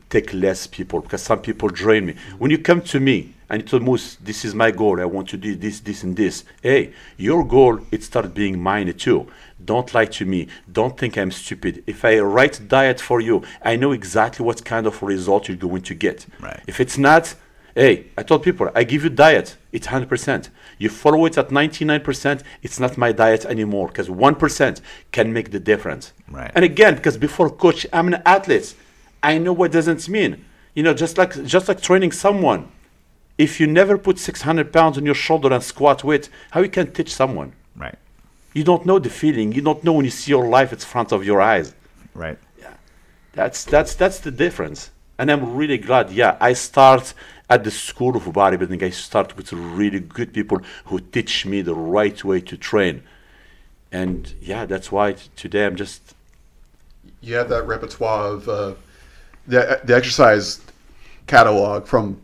take less people because some people drain me. When you come to me and you almost this is my goal, I want to do this, this, and this. Hey, your goal, it starts being mine too. Don't lie to me. Don't think I'm stupid. If I write diet for you, I know exactly what kind of result you're going to get. Right. If it's not, hey, I told people, I give you diet, it's 100%. You follow it at 99%, it's not my diet anymore because 1% can make the difference. Right. And again, because before coach, I'm an athlete. I know what doesn't mean. You know, just like just like training someone. If you never put 600 pounds on your shoulder and squat with, how you can teach someone? Right. You don't know the feeling. You don't know when you see your life it's front of your eyes. Right. Yeah. That's that's that's the difference. And I'm really glad. Yeah, I start at the school of bodybuilding. I start with really good people who teach me the right way to train. And yeah, that's why t- today I'm just You have that repertoire of uh, the the exercise catalog from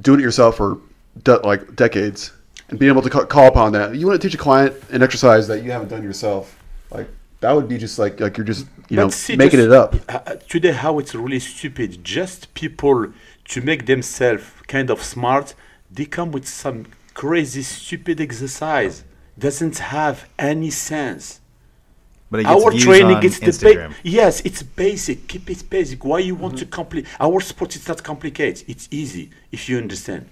doing it yourself for de- like decades and being able to ca- call upon that. You want to teach a client an exercise that you haven't done yourself, like that would be just like like you're just you know see, making just- it up. uh, today, how it's really stupid. Just people to make themselves kind of smart, they come with some crazy, stupid exercise. Doesn't have any sense. But it gets Our training gets the Instagram. ba- yes, it's basic. Keep it basic. Why you Mm-hmm. want to complicate? Our sport is not complicated. It's easy if you understand.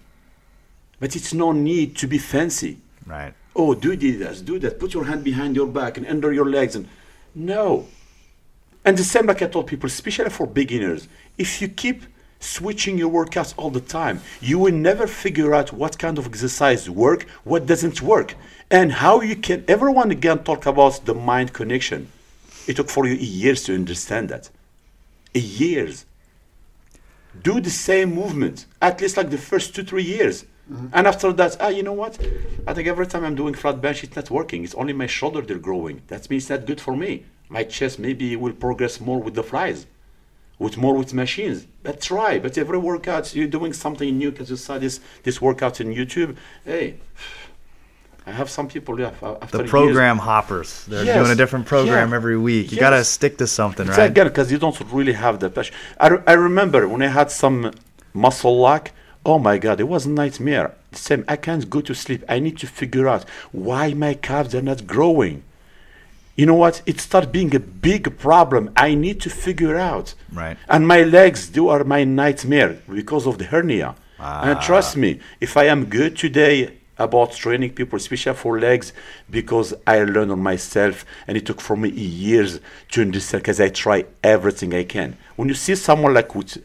But it's no need to be fancy. right. Oh, do this, do that. Put your hand behind your back and under your legs, and no. And the same like I told people, especially for beginners, if you keep switching your workouts all the time, you will never figure out what kind of exercise work, what doesn't work, and how you can. Everyone again talk about the mind connection. It took for you years to understand that. Years. Do the same movement, at least like the first two, three years. And after that, ah, you know what? I think every time I'm doing flat bench, it's not working. It's only my shoulder they're growing. That means it's not good for me. My chest maybe will progress more with the flies. With more with machines. But try. But every workout you're doing something new because you saw this this workout in YouTube. Hey, I have some people. Yeah, The years- program hoppers. They're Yes. doing a different program Yeah. every week. You Yes. gotta stick to something, It's right? again because you don't really have the passion. I, re- I remember when I had some muscle lock. Oh my God, it was a nightmare. Same. I can't go to sleep. I need to figure out why my calves are not growing. You know what? It started being a big problem. I need to figure out. Right. And my legs, they are my nightmare because of the hernia. And ah. trust me, if I am good today about training people, especially for legs, because I learned on myself and it took for me years to understand because I try everything I can. When you see someone like with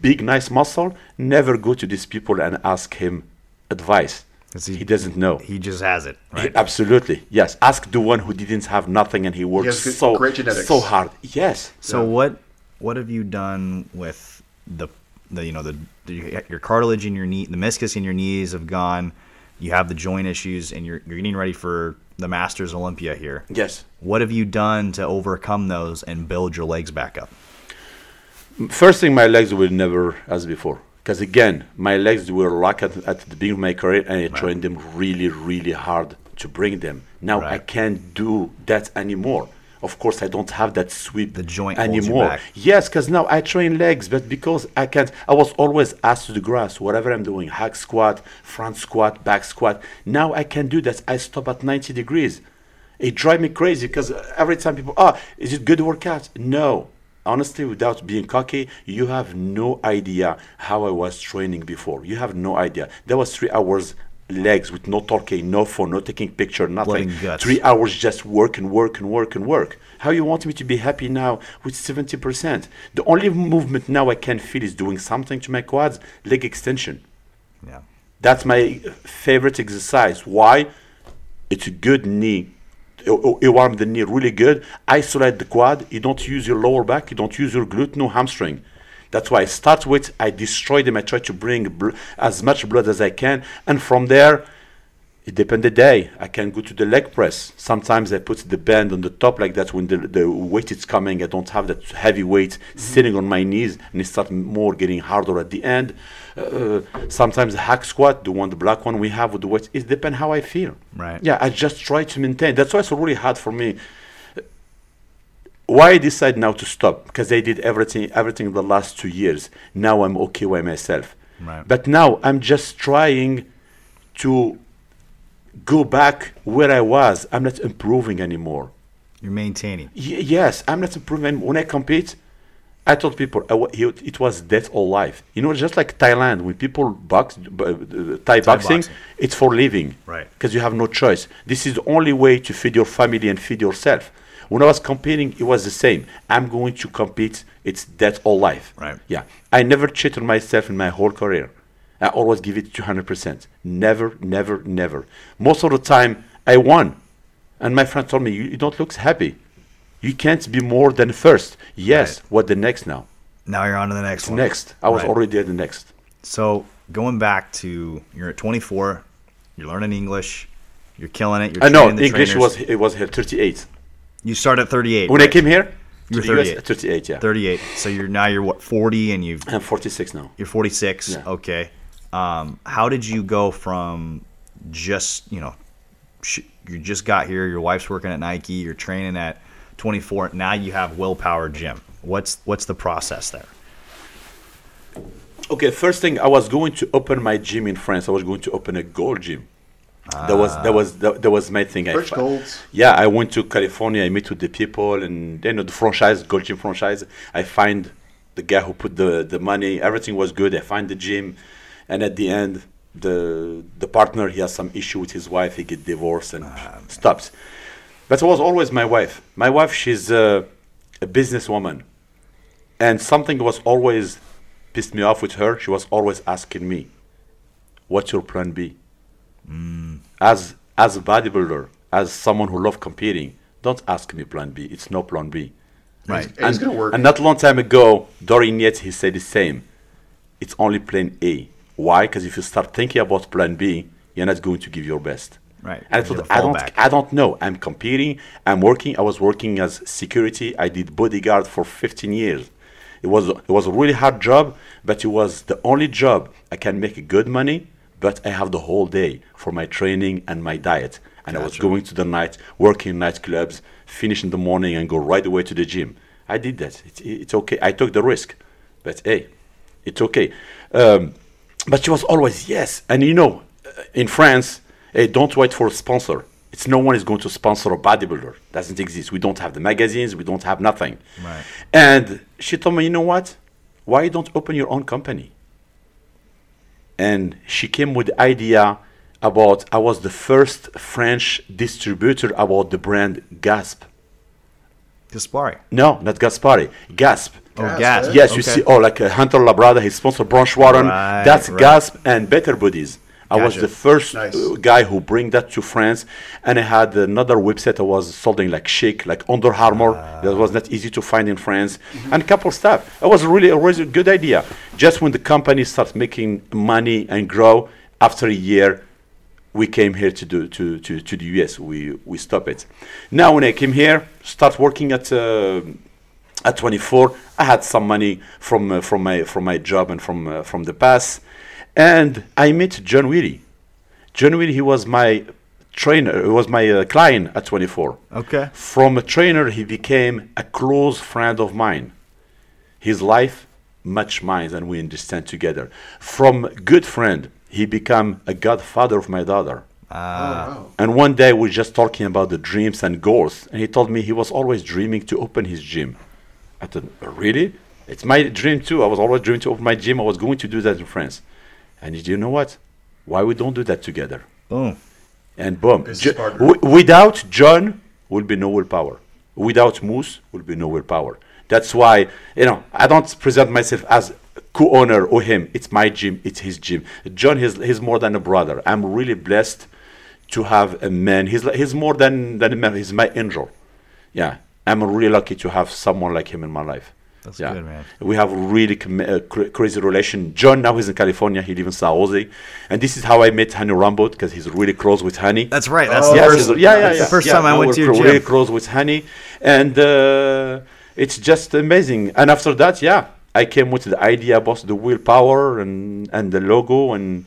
big, nice muscle, never go to these people and ask him advice. 'Cause He, doesn't know. He just has it, He- absolutely, yes. Ask the one who didn't have nothing and he worked has good- so great genetics. so hard. Yes. So what what have you done with the the you know the, the your cartilage in your knee, the meniscus in your knees have gone. You have the joint issues, and you're you're getting ready for the Masters Olympia here. Yes. What have you done to overcome those and build your legs back up? First thing, my legs were never as before. Because again, my legs were locked at, at the beginning of my career, and I trained them really, really hard to bring them. Now I can't do that anymore. Of course, I don't have that sweep The joint anymore. Yes, because now I train legs, but because I can't, I was always asked to the grass, whatever I'm doing, hack squat, front squat, back squat. Now I can do that. I stop at 90 degrees. It drives me crazy because every time people, oh, is it good workout? No. Honestly, without being cocky, you have no idea how I was training before. You have no idea. There was three hours legs with no talking, no phone, no taking picture, nothing. Three hours just work and work and work and work. How you want me to be happy now with 70%? The only movement now I can feel is doing something to my quads, leg extension. Yeah. That's my favorite exercise. Why? It's a good knee. You you arm the knee really good. Isolate the quad. You don't use your lower back. You don't use your glute, no hamstring. That's why I start with. I destroy them. I try to bring as much blood as I can, and from there, it depends the day. I can go to the leg press. Sometimes I put the band on the top like that when the, the weight is coming. I don't have that heavy weight mm-hmm. sitting on my knees and it starts more getting harder at the end. Uh, sometimes the hack squat, the one, the black one we have with the weights, it depends how I feel. Right. Yeah, I just try to maintain. That's why it's really hard for me. Why I decide now to stop? Because I did everything, everything the last two years. Now I'm okay by myself. Right. But now I'm just trying to go back where I was. I'm not improving anymore. You're maintaining. Y- yes, I'm not improving. When I compete, I told people I it was death or life. You know, just like Thailand, when people box, uh, Thai, boxing, boxing. it's for living. Right. Because you have no choice. This is the only way to feed your family and feed yourself. When I was competing, it was the same. I'm going to compete. It's death or life. Right. Yeah. I never cheated myself in my whole career. I always give it 200%. Never, never, never. Most of the time, I won. And my friend told me, you, you don't look happy. You can't be more than first. Yes. Right. What the next now? Now you're on to the next one. Next. I was Right. already at the next. So going back to you're at 24, you're learning English, you're killing it. You're I know the English trainers. was it was here 38. You start at 38. When I came here, you're were the US, 38. 38, yeah. 38. So you're now you're what 40 and you've I'm 46 now. you're 46. Yeah. Okay. Um, how did you go from just you know sh- you just got here, your wife's working at Nike, you're training at 24. Now you have Willpower Gym. What's what's the process there? Okay, first thing I was going to open my gym in France. I was going to open a gold gym. that was that was that, that was my thing. I Rich Golds. Yeah, I went to California. I met with the people, and you know the franchise, gold gym franchise. I find the guy who put the the money. Everything was good. I find the gym, and at the end, the the partner he has some issue with his wife. He get divorced and um, stops. But it was always my wife. My wife, she's a, a businesswoman, and something was always pissed me off with her. She was always asking me, "What's your plan B?" Mm. As as a bodybuilder, as someone who loves competing, don't ask me plan B. It's no plan B. Right. And it's gonna work. And not long time ago, Dorian Yates, he said the same. It's only plan A. Why? Because if you start thinking about plan B, you're not going to give your best. Right. And I thought, have don't, fallback. I don't know. I'm competing. I'm working. I was working as security. I did bodyguard for 15 years. It was it was a really hard job, but it was the only job I can make good money. But I have the whole day for my training and my diet, and I was going to the night, working nightclubs, finish in the morning, and go right away to the gym. I did that. It's, it's okay. I took the risk, but hey, it's okay. Um, but she was always yes, and you know, uh, in France, hey, don't wait for a sponsor. It's no one is going to sponsor a bodybuilder. Doesn't exist. We don't have the magazines. We don't have nothing. Right. And she told me, you know what? Why you don't open your own company? And she came with the idea about I was the first French distributor about the brand Gasp. Gaspari. No, not Gaspari. Gasp. Oh, Gasp, gas. eh? Yes, you see, oh, like uh, Hunter Labrada, his sponsor Branch Warren. Right, that's right. Gasp and Better Bodies. I was Gotcha. the first Nice. uh, guy who bring that to France, and I had another website I was selling like chic, like Under Armour. that was not easy to find in France, and a couple stuff. It was really a really good idea. Just when the company starts making money and grow, after a year, we came here to do to, to, to the US. We we stop it. Now when I came here, start working at uh, at 24, I had some money from uh, from my from my job and from uh, from the past, and I met John Weedy. John Weedy, he was my trainer. He was my uh, client at 24. Okay. From a trainer, he became a close friend of mine. His life much mine, and we understand together. From good friend, he became a godfather of my daughter. Oh, wow. And one day we were just talking about the dreams and goals, and he told me he was always dreaming to open his gym. I thought, really? It's my dream too. I was always dreaming to open my gym. I was going to do that in France. And you know what? Why we don't do that together? Boom. And boom. Business Jo- without John, will be no willpower. Without Moose, will be no willpower. That's why you know I don't present myself as co-owner or him. It's my gym. It's his gym. John, he's, he's more than a brother. I'm really blessed to have a man. He's he's more than than a man. He's my angel. Yeah, I'm really lucky to have someone like him in my life. That's yeah. good, man. We have a really com- uh, cra- crazy relation. John now is in California. He lives in San Jose, and this is how I met Hany Rambod because he's really close with Hany. That's right. That's Oh, the Yes, first. he's- yeah, yeah, that's yeah. the first Yeah, time I went to your cl- really gym. close with Hany, and uh, it's just amazing. And after that, yeah, I came with the idea about the willpower and and the logo, and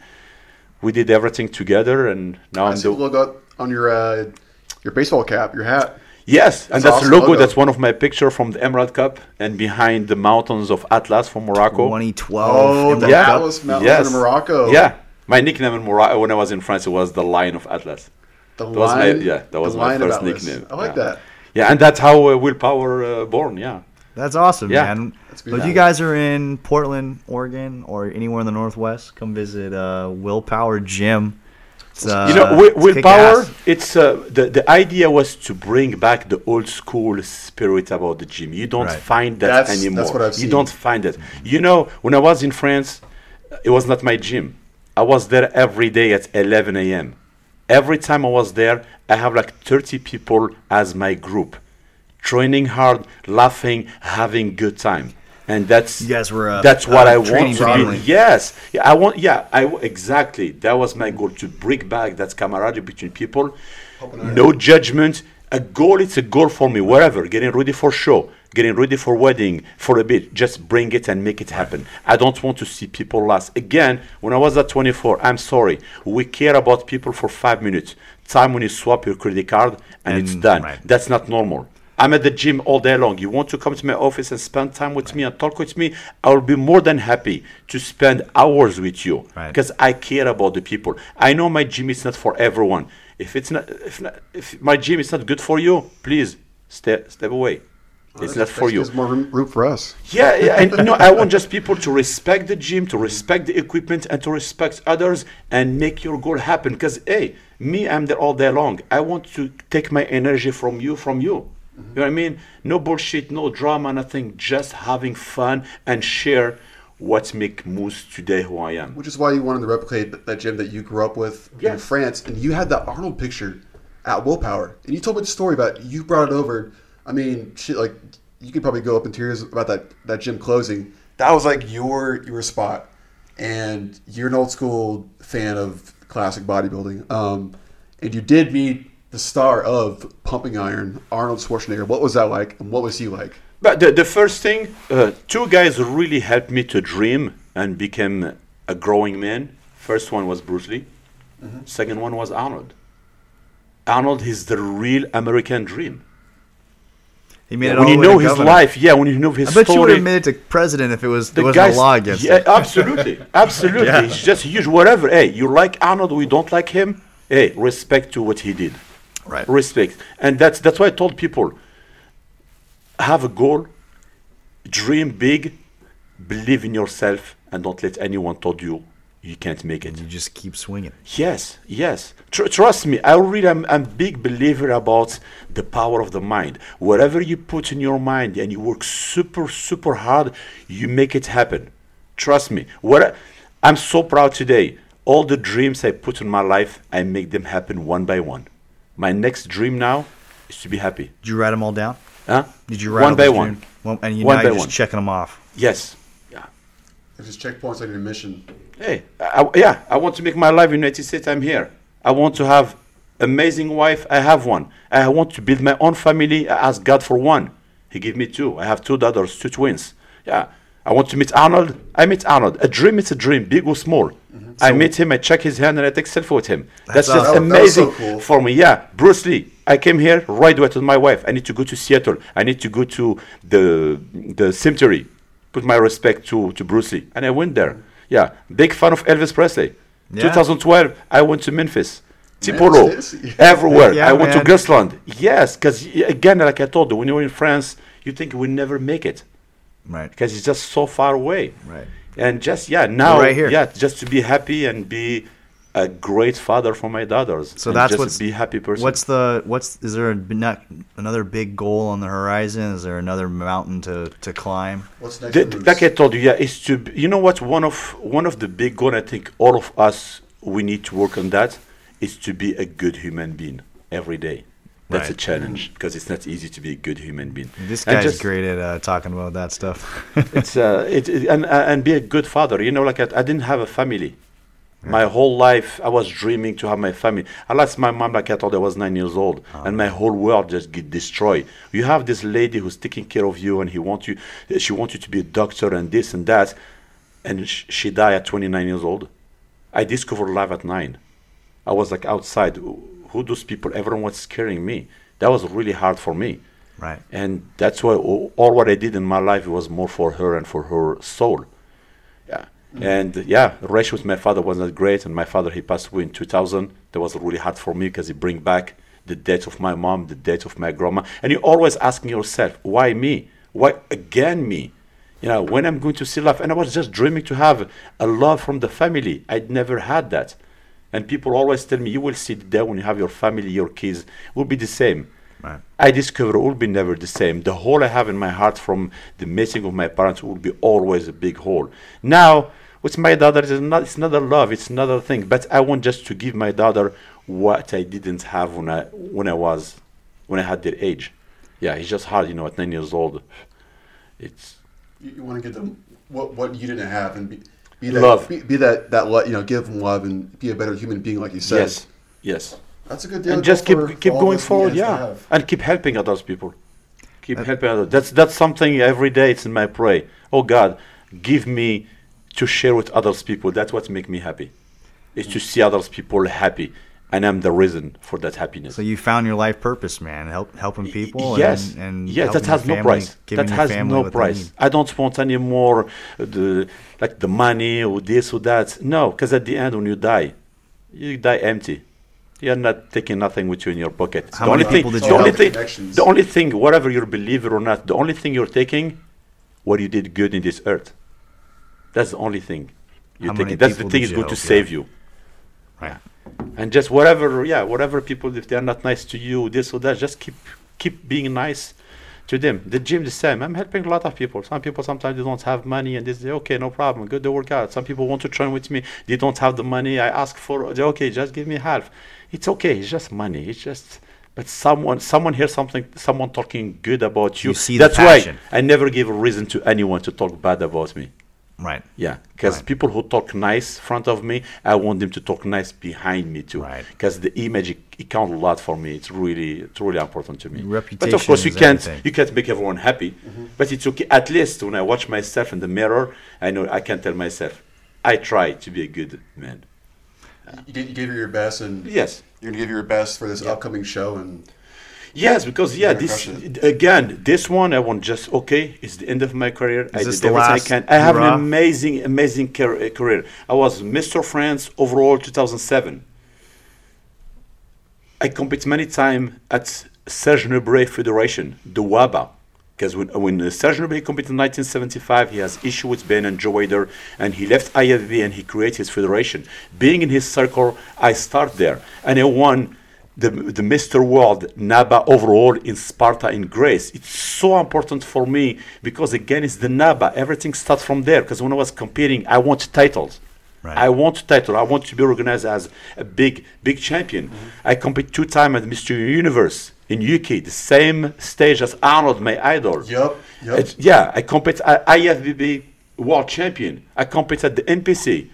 we did everything together. And now I I'm see the the logo on your uh, your baseball cap, your hat. Yes, and That's that's awesome the logo. logo. That's one of my picture from the Emerald Cup, and behind the mountains of Atlas from Morocco. 2012. Oh, Emerald the Yeah. Cup. Atlas Mountains Yes. in Morocco. Yeah, my nickname in Morocco when I was in France it was the Lion of Atlas. The That was my- yeah, that was my first nickname. I like Yeah. that. Yeah, and that's how uh, willpower uh, born. Yeah. That's awesome, Yeah. man. That's So if you guys are in Portland, Oregon, or anywhere in the Northwest, come visit uh, Willpower Gym. It's, uh, you know, wi- it's willpower. It's uh, the the idea was to bring back the old school spirit about the gym. You don't Right. find that That's- anymore. that's what I've You seen. don't find it. You know, when I was in France, it was not my gym. I was there every day at 11 a.m. Every time I was there, I have like 30 people as my group, training hard, laughing, having good time. And that's You guys were, uh, that's what I want to family. be. Yes, yeah, I want. Yeah, I w- exactly. That was my goal to bring back that camaraderie between people. No judgment. A goal. It's a goal for me. Wherever, getting ready for show, getting ready for wedding, for a bit. Just bring it and make it happen. I don't want to see people last. Again, when I was at 24, I'm sorry. We care about people for five minutes. Time when you swap your credit card and, it's done. right. That's not normal. I'm at the gym all day long. You want to come to my office and spend time with me and talk with me? I will be more than happy to spend hours with you Right. because I care about the people. I know my gym is not for everyone. If it's not, if, not, if my gym is not good for you, please step step away. it's not for you. There's more room, room for us. Yeah, yeah, and you know, I want just people to respect the gym, to respect the equipment, and to respect others, and make your goal happen. Because hey, me, I'm there all day long. I want to take my energy from you, from you. You know what I mean? No bullshit, no drama, nothing. Just having fun and share what make Moose today who I am. Which is why you wanted to replicate that, gym that you grew up with in France, and you had that Arnold picture at Willpower, and you told me the story about you brought it over. I mean, shit, like you could probably go up in tears about that that gym closing. That was like your your spot, and you're an old school fan of classic bodybuilding. Um, and you did meet the star of Pumping Iron, Arnold Schwarzenegger. What was that like, and what was he like? But the, the first thing, uh, two guys really helped me to dream and become a growing man. First one was Bruce Lee. Second one was Arnold. Arnold is the real American dream. He made it when all you know his governor. life, yeah, when you know his I bet you would have made it to president if it was the there wasn't a law against yeah, it. absolutely, absolutely. Yeah. It's just huge. Whatever. Hey, you like Arnold, we don't like him. Hey, respect to what he did. Right. Respect, and that's that's why I told people: have a goal, dream big, believe in yourself, and don't let anyone told you you can't make it. You just keep swinging. Yes, yes. Tr- trust me, I really am a big believer about the power of the mind. Whatever you put in your mind and you work super, super hard, you make it happen. Trust me. What I, I'm so proud today. All the dreams I put in my life, I make them happen one by one. My next dream now is to be happy. Did you write them all down? Huh? Did you write one all by those one? dreams? Well, and you One now you're just one. checking them off. Yes. Yeah. If It's just checkpoints like your mission. Hey, I, I- yeah, I want to make my life in the United States. I'm here. I want to have amazing wife. I have one. I want to build my own family. I ask God for one. He gave me two. I have two daughters, two twins. Yeah. I want to meet Arnold. I meet Arnold. A dream is a dream, big or small. I meet him. I check his hand and I take selfie with him. That's, That's just awesome. That so amazing cool. for me. Yeah, Bruce Lee. I came here right away to my wife. I need to go to Seattle. I need to go to the the cemetery. Put my respect to to Bruce Lee, and I went there. Yeah, big fan of Elvis Presley. Yeah. 2012, I went to Memphis, Tupelo, everywhere. Yeah, I went man. to Graceland. Yes, because again, like I told you, when you're in France, you think we never make it Right. because it's just so far away. Right. And just yeah, now right here. yeah, just to be happy and be a great father for my daughters. So and that's just what's be happy person. What's the what's is there a, not another big goal on the horizon? Is there another mountain to, to climb? What's next? The- like I told you, yeah, is to you know what one of one of the big goal I think all of us we need to work on that is to be a good human being every day. That's a challenge because it's not easy to be a good human being. This guy's just- great at uh, talking about that stuff. It's uh, it, it- and uh, and be a good father. You know, like I, I didn't have a family. My whole life, I was dreaming to have my family. I lost my mom like I told I was nine years old, and my whole world just get destroyed. You have this lady who's taking care of you, and he wants you. She wants you to be a doctor and this and that, and sh- she died at 29 years old. I discovered life at nine. I was like outside. Who who those people? Everyone was scaring me. That was really hard for me. right. And that's why all, all what I did in my life was more for her and for her soul. Yeah. Mm-hmm. And yeah, the relationship with my father was not great. And my father, he passed away in 2000. That was really hard for me because he bring back the death of my mom, the death of my grandma. And you're always asking yourself, why me? Why again me? You know, when I'm going to see love. And I was just dreaming to have a love from the family. I'd never had that. And people always tell me, you will see the day when you have your family, your kids, it will be the same. Right. I discovered it will be never the same. The hole I have in my heart from the missing of my parents will be always a big hole. Now, with my daughter, it's not it's another love, it's another thing. But I want just to give my daughter what I didn't have when I when I was when I had their age. Yeah, it's just hard, you know, at nine years old. It's You, you want to give them what what you didn't have and be, be that Love. Be, be that that you know give them love and be a better human being like you said. yes, yes. That's a good deal. and just keep keep going forward, yeah. and keep helping others people. Keep helping others. That's that's something every day. It's in my pray. Oh God, give me to share with others people. That's what make me happy. Is to see others people happy, and I'm the reason for that happiness. So you found your life purpose, man. Help helping people. yes, And, and yes, that has your no price. That has no price. I don't want any more uh, the like the money or this or that. No, because at the end when you die, you die empty. You're not taking nothing with you in your pocket. How the many only people thing, did the you only thing, the only thing, whatever you believe it or not, the only thing you're taking, what you did good in this earth. That's the only thing you're How taking. That's the thing is you going to save Yeah. you Right. And just whatever yeah whatever people if they're not nice to you this or that just keep keep being nice to them. The gym the same. I'm helping a lot of people. Some people sometimes they don't have money and they say okay no problem. Good to work out. Some people want to train with me. They don't have the money. I ask for they, okay just give me half. It's okay. It's just money. It's just but someone someone hears something someone talking good about you, You see that's why i never give a reason to anyone to talk bad about me Right. Yeah, because Right. people who talk nice in front of me, I want them to talk nice behind me too. Right. Because the image it, it counts a lot for me. It's really, it's really important to me. Reputation but of course, you can't, everything. you can't make everyone happy. Mm-hmm. But it's okay. At least when I watch myself in the mirror, I know I can tell myself, I try to be a good man. You gave, you gave it your best, and Yes. you're gonna give your best for this upcoming show. And Yes, because yeah, this again, this one I want just okay. It's the end of my career. I this did the everything last I can. I have an amazing, amazing car- uh, career. I was Mr. France overall 2007. I compete many times at Serge Nubret Federation, the WABBA. Because when, when uh, Serge Nubret competed in 1975, he has issue with Ben and Joe Weider, and he left IFBB and he created his federation. Being in his circle, I start there, and I won the, the Mr. World NABBA overall in Sparta in Greece. It's so important for me because again, it's the NABBA. Everything starts from there. Because when I was competing, I want titles. Right. I want title. I want to be organized as a big, big champion. Mm-hmm. I compete two times at Mr. Universe in UK, the same stage as Arnold, my idol. Yup, yup. It's- yeah, I compete at IFBB World Champion. I compete at the NPC,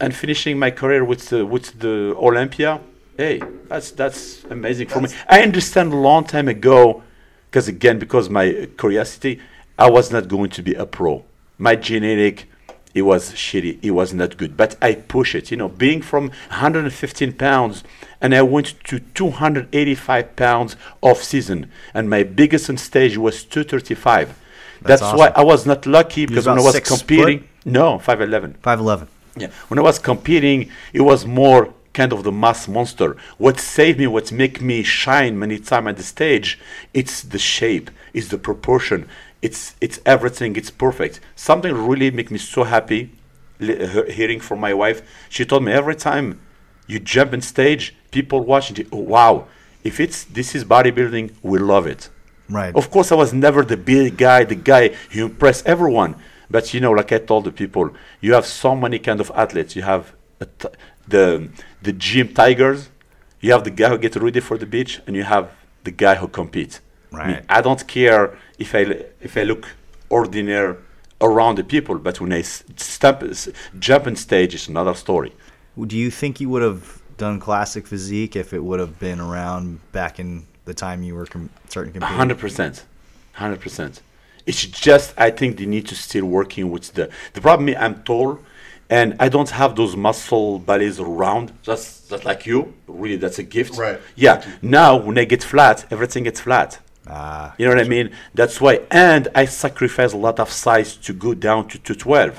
and finishing my career with the, with the Olympia. Hey, that's that's amazing for me. I understand a long time ago, because again, because my curiosity, I was not going to be a pro. My genetic, it was shitty. It was not good. But I push it. You know, being from 115 pounds, and I went to 285 pounds off season, and my biggest on stage was 235. That's That's, why. I was not lucky because when I was competing, foot? no, 5'11. Five eleven. Yeah. When I was competing, it was more kind of the mass monster. What saved me, what make me shine many times at the stage, it's the shape, it's the proportion, it's it's everything, it's perfect. Something really make me so happy hearing from my wife. She told me every time you jump on stage, people watching, oh, wow, if it's this is bodybuilding, we love it. Right. Of course, I was never the big guy, the guy who impressed everyone. But you know, like I told the people, you have so many kind of athletes. You have t- the the gym tigers. You have the guy who get ready for the beach, and you have the guy who competes. Right. I don't care if I if I look ordinary around the people, but when I step jump on stage, it's another story. Do you think you would have done classic physique if it would have been around back in the time you were com- starting competing? Hundred percent, hundred percent. It's just I think they need to still working with the the problem. is I'm tall, and I don't have those muscle bellies around. Just just like you, really, that's a gift. Right. Yeah. Now when I get flat, everything gets flat. Ah, You know what I mean? That's why. And I sacrifice a lot of size to go down to two twelve.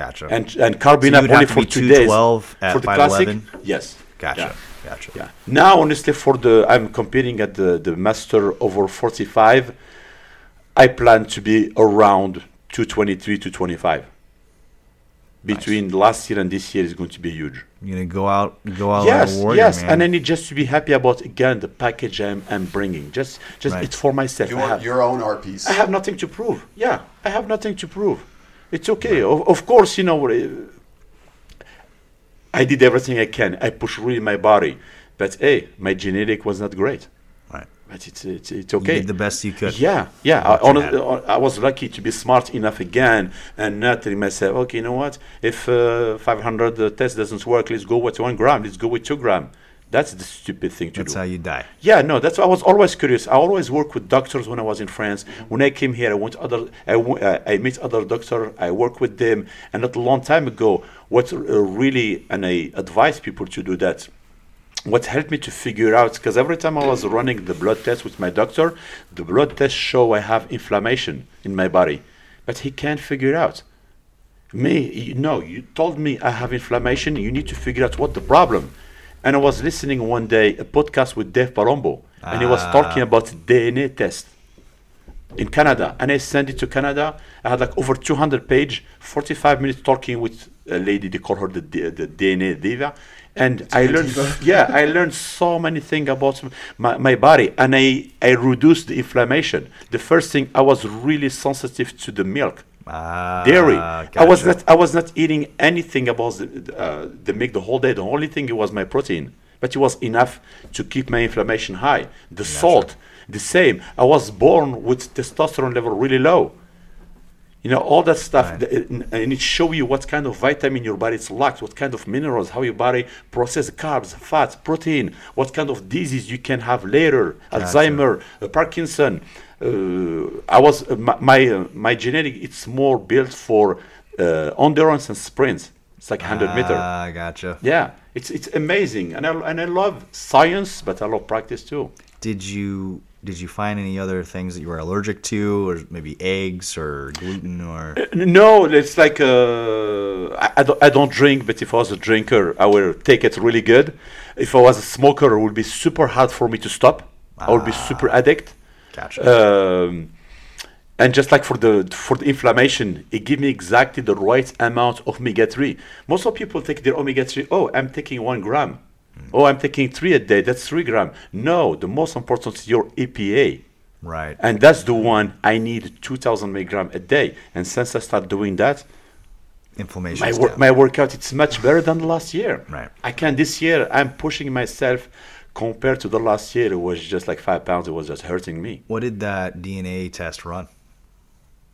gotcha. And and carbine So only for two days. 212 for the classic, 5'11"? yes. gotcha. Yeah. Gotcha. Yeah. Now, honestly, for the I'm competing at the the master over 45. I plan to be around 223 to 25. Between last year and this year is going to be huge. You're gonna go out, go out yes, like warrior, yes, man. and I need just to be happy about again the package I'm, I'm bringing. Just, just Right. it's for myself. you want have- your own art piece. I have nothing to prove. Yeah, I have nothing to prove. It's okay. Of, of course, you know, uh, I did everything I can. I pushed really my body, but hey, my genetic was not great. But it's it's, it's You okay. did the best you could. Yeah, yeah. I, What you honest, had. I was lucky to be smart enough again and not telling myself, okay, you know what? If uh, 500 uh, test doesn't work, let's go with one gram. Let's go with two gram. That's the stupid thing to That's do. how you die. Yeah, no, that's I was always curious. I always worked with doctors when I was in France. When I came here, I went other, I, w- uh, I met other doctors. I worked with them, and not a long time ago, what uh, really, and I advise people to do that. What helped me to figure out, because every time I was running the blood test with my doctor, the blood test show I have inflammation in my body, but he can't figure out. Me, you, no, you told me I have inflammation. You need to figure out what the problem. And I was listening one day a podcast with Dave Palumbo, and he was talking about DNA test in Canada. And I sent it to Canada. I had like over 200 page, 45 minutes talking with a lady. They call her the, the DNA diva. And I learned, yeah, I learned so many things about my, my body, and I, I reduced the inflammation. The first thing, I was really sensitive to the milk Ah, dairy. I was not. I was not eating anything about the, uh, the milk the whole day. The only thing it was my protein, but it was enough to keep my inflammation high. The salt, the same. I was born with testosterone level really low. You know, all that stuff, Right. th- and it show you what kind of vitamin your body's lacks, what kind of minerals, how your body process carbs, fats, protein, what kind of disease you can have later, Alzheimer, uh, Parkinson. Uh, I was uh, my my, uh, my genetic. It's more built for uh, endurance and sprints. It's like 100 meter. Ah, gotcha. Yeah, it's it's amazing, and I and I love science, but I love practice too. Did you did you find any other things that you were allergic to, or maybe eggs or gluten or? No, it's like uh, I, I, don't, I don't drink, but if I was a drinker, I will take it really good. If I was a smoker, it would be super hard for me to stop. I would be super addict. Gotcha. Um, and just like for the for the inflammation, it gives me exactly the right amount of omega three. Most of people take their omega three. Oh, I'm taking one gram. Mm. Oh, I'm taking three a day. That's three gram. No, the most important is your EPA. right. And that's the one I need 2,000 milligram a day. And since I start doing that, Inflammation. my, wor- my workout it's much better than last year. Right. I can this year. I'm pushing myself compared to the last year. It was just like five pounds. It was just hurting me. what did that DNA test run?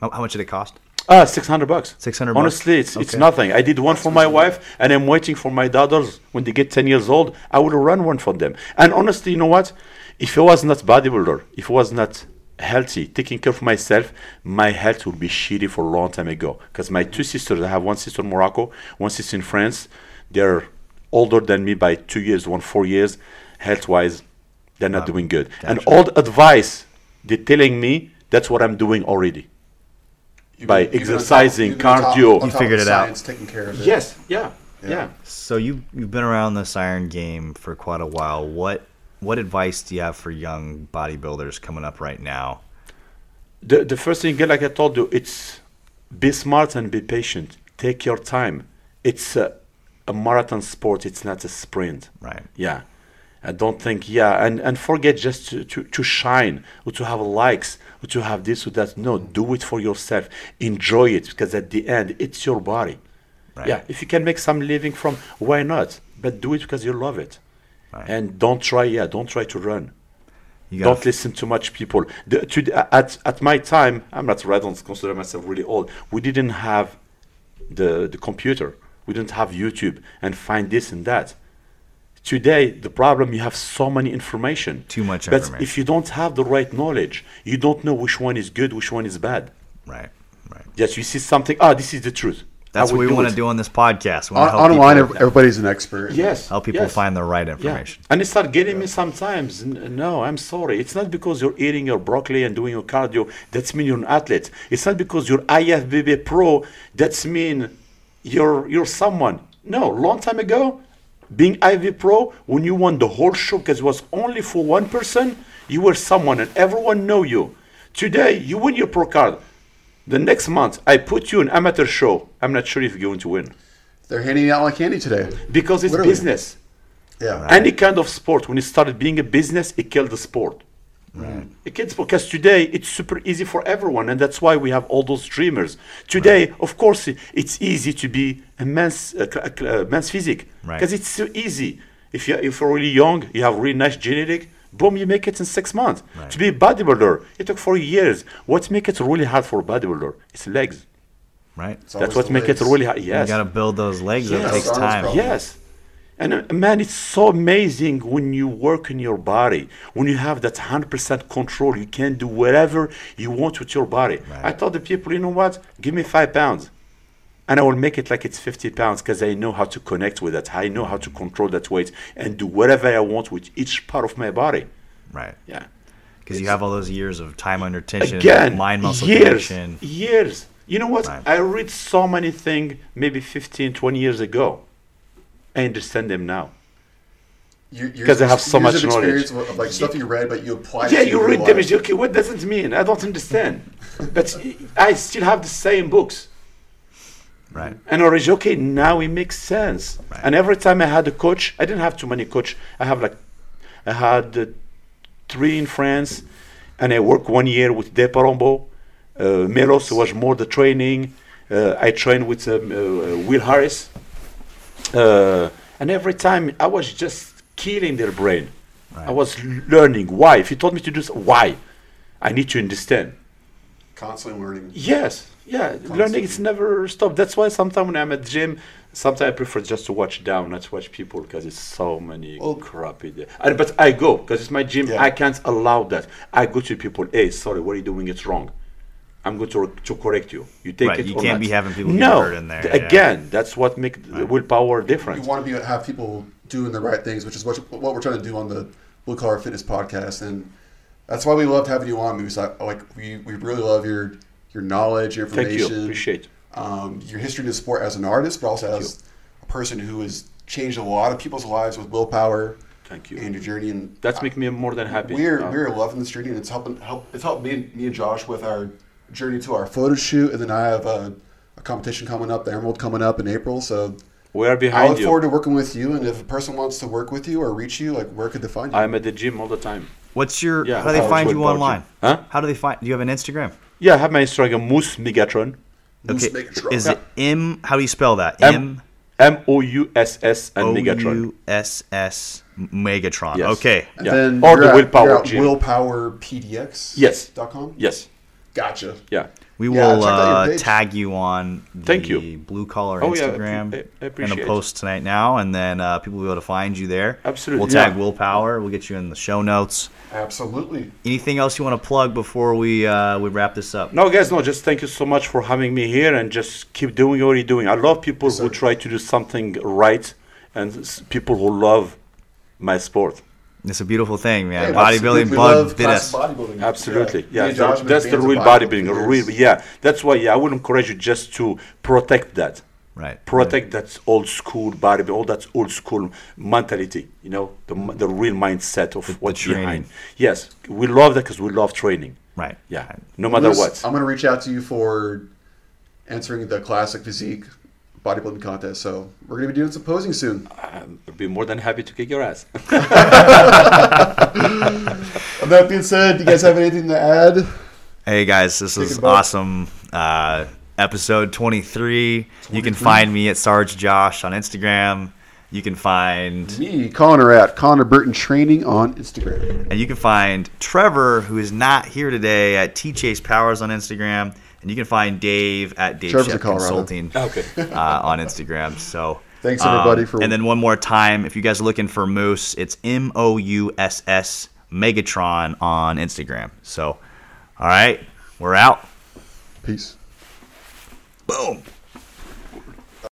How, how much did it cost? Ah, 600 bucks. 600 bucks? Honestly, it's it's Okay. nothing. I did one for my wife, and I'm waiting for my daughters when they get 10 years old. I will run one for them. And honestly, you know what? If I was not bodybuilder, if I was not healthy, taking care of myself, my health would be shitty for a long time ago. Because my two sisters, I have one sister in Morocco, one sister in France. They're older than me by two years, one four years. Health-wise, they're not doing good. And all the advice they're telling me, that's what I'm doing already. You've by been- you've been on top- exercising, you've been on top- cardio. on You top figured it out. science, Taking care of it. Yes, yeah, Yeah. yeah. So you you've been around this iron game for quite a while. What what advice do you have for young bodybuilders coming up right now? The the first thing, like I told you, it's be smart and be patient. Take your time. It's a, a marathon sport. It's not a sprint. Right. Yeah. I don't think, yeah, and, and forget just to, to, to shine or to have likes or to have this or that. No, do it for yourself. Enjoy it because at the end, it's your body. Right. Yeah, if you can make some living from, why not? But do it because you love it. Right. And don't try, yeah, don't try to run. Don't listen to much people. The, to, at, at my time, I'm not, I don't consider myself really old. We didn't have the, the computer. We didn't have YouTube and find this and that. Today, the problem you have so many information. Too much But information. if you don't have the right knowledge, you don't know which one is good, which one is bad. right. Right. Yes, you see something. Ah, this is the truth. That's what we want it. to do on this podcast. We On, wanna help online, people- ev- everybody's an expert. Yes. help people yes. find the right Yeah. information. And it start getting me sometimes. No, I'm sorry. It's not because you're eating your broccoli and doing your cardio. That's mean you're an athlete. It's not because you're IFBB pro. That's mean you're you're someone. No, long time ago, being IV pro, when you won the whole show because it was only for one person, you were someone and everyone know you. Today, you win your pro card. The next month, I put you in amateur show. I'm not sure if you're going to win They're handing out like candy today. because it's Literally. business. Yeah. Any kind of sport, when it started being a business, it killed the sport. It kids' because today it's super easy for everyone, and that's why we have all those dreamers. Today, of course, it's easy to be a man's uh, cl- cl- uh, man's physique Right. because it's so easy. If you if you're really young, you have really nice genetic. Boom, you make it in six months. Right. To be a bodybuilder, it took four years. What makes it really hard for a bodybuilder? It's legs. Right. It's That's what makes it really hard. Yes. You got to build those legs. Yes. It takes time. problem. Yes. And uh, man, it's so amazing when you work in your body, when you have that 100% control. You can do whatever you want with your body. Right. I told the people, you know what? Give me five pounds. And I will make it like it's 50 pounds because I know how to connect with that. I know how to control that weight and do whatever I want with each part of my body. Right. Yeah. Because you have all those years of time under tension, Again, mind muscle years, connection. years. You know what? Right. I read so many things maybe 15, 20 years ago. I understand them now. because I have so much knowledge. Of, of, like stuff you read, but you apply. it Yeah, to you read real them. life. it's Okay, what does it mean? I don't understand. but I still have the same books. Right. And already, okay, now it makes sense. Right. And every time I had a coach, I didn't have too many coach. I have like, I had uh, three in France, and I worked one year with Dave Palumbo. Uh, Milos was more the training. Uh, I trained with um, uh, Will Harris. Uh, and every time I was just killing their brain. I was learning why. If you told me to do so, why? I need to understand. constantly learning. Yes, yeah. Learning it's never stop. That's why sometimes when I'm at the gym, sometimes I prefer just to watch down, not to watch people, because it's so many Well- crappy. There. And, but I go because it's my gym. Yeah. I can't allow that. I go to people. Hey, sorry, what are you doing? It's wrong. I'm going to to correct you. You take Right, it. you or can't not. be having people get no, hurt in there, th- yeah. Again, that's what makes the willpower different. You want to be have people doing the right things, which is what what we're trying to do on the Blue Collar Fitness podcast, and that's why we loved having you on. Because I, like we, we really love your your knowledge, your Thank information, you. Appreciate. um, your history in the sport as an artist, but also as a person who has changed a lot of people's lives with willpower. Thank you. And your journey, and That's making me more than happy. we're Uh, we're loving this journey, and it's helping help. It's helped me, me and Josh with our journey to our photo shoot, and then I have a, a competition coming up, the Emerald coming up in April. So we are behind I look you. forward to working with you. And if a person wants to work with you or reach you, like where could they find you? I'm at the gym all the time. What's your? Yeah, how do they find you Willpower Gym. online? Huh? How do they find? Do you have an Instagram? Yeah, I have my Instagram, Moose Megatron. Moose Megatron. Is it M? How do you spell that? M M O U S S and Megatron. U S S Megatron. Yes. Okay. and yeah. then Or the at- Willpower you're at willpowerpdx. Yes. Dot com. Yes. Gotcha. Yeah. We Yeah, will check out your uh, tag you on the Thank you. blue collar Oh, Instagram appre- I- I and appreciate a post tonight now, and then uh, people will be able to find you there. Absolutely, We'll tag yeah. Willpower. We'll get you in the show notes. Absolutely. Anything else you want to plug before we uh, we wrap this up? No, guys, no, just thank you so much for having me here and just keep doing what you're doing. I love people who try to do something right and people who love my sport. It's a beautiful thing, man. Hey, Bodybuilding we bug love did us. bodybuilding. Absolutely. Me Yeah, and Josh that- have been that's the real bodybuilding bodybuilding. Real, yeah, that's why yeah, I would encourage you just to protect that. Right. Protect that old school bodybuilding, all that old school mentality, you know, the, the real mindset of what's training. behind. Yes, we love that because we love training. Right. Yeah, no matter Moose, what. I'm going to reach out to you for answering the classic physique bodybuilding contest. So we're going to be doing some posing soon. I'd be more than happy to kick your ass. That being said, do you guys have anything to add? Hey guys, this was it awesome. Uh, episode 23. You can find me at Sarge Josh on Instagram. You can find Me, Connor at Connor Burton Training on Instagram. and you can find Trevor, who is not here today, at T Chase Powers on Instagram, and you can find Dave at Dave Trevor's in Shep Colorado. Consulting Okay. uh, on Instagram. So Thanks, everybody, for- and then one more time, if you guys are looking for Moose, it's M O U S S Megatron on Instagram. So, all right, we're out. Peace. Boom.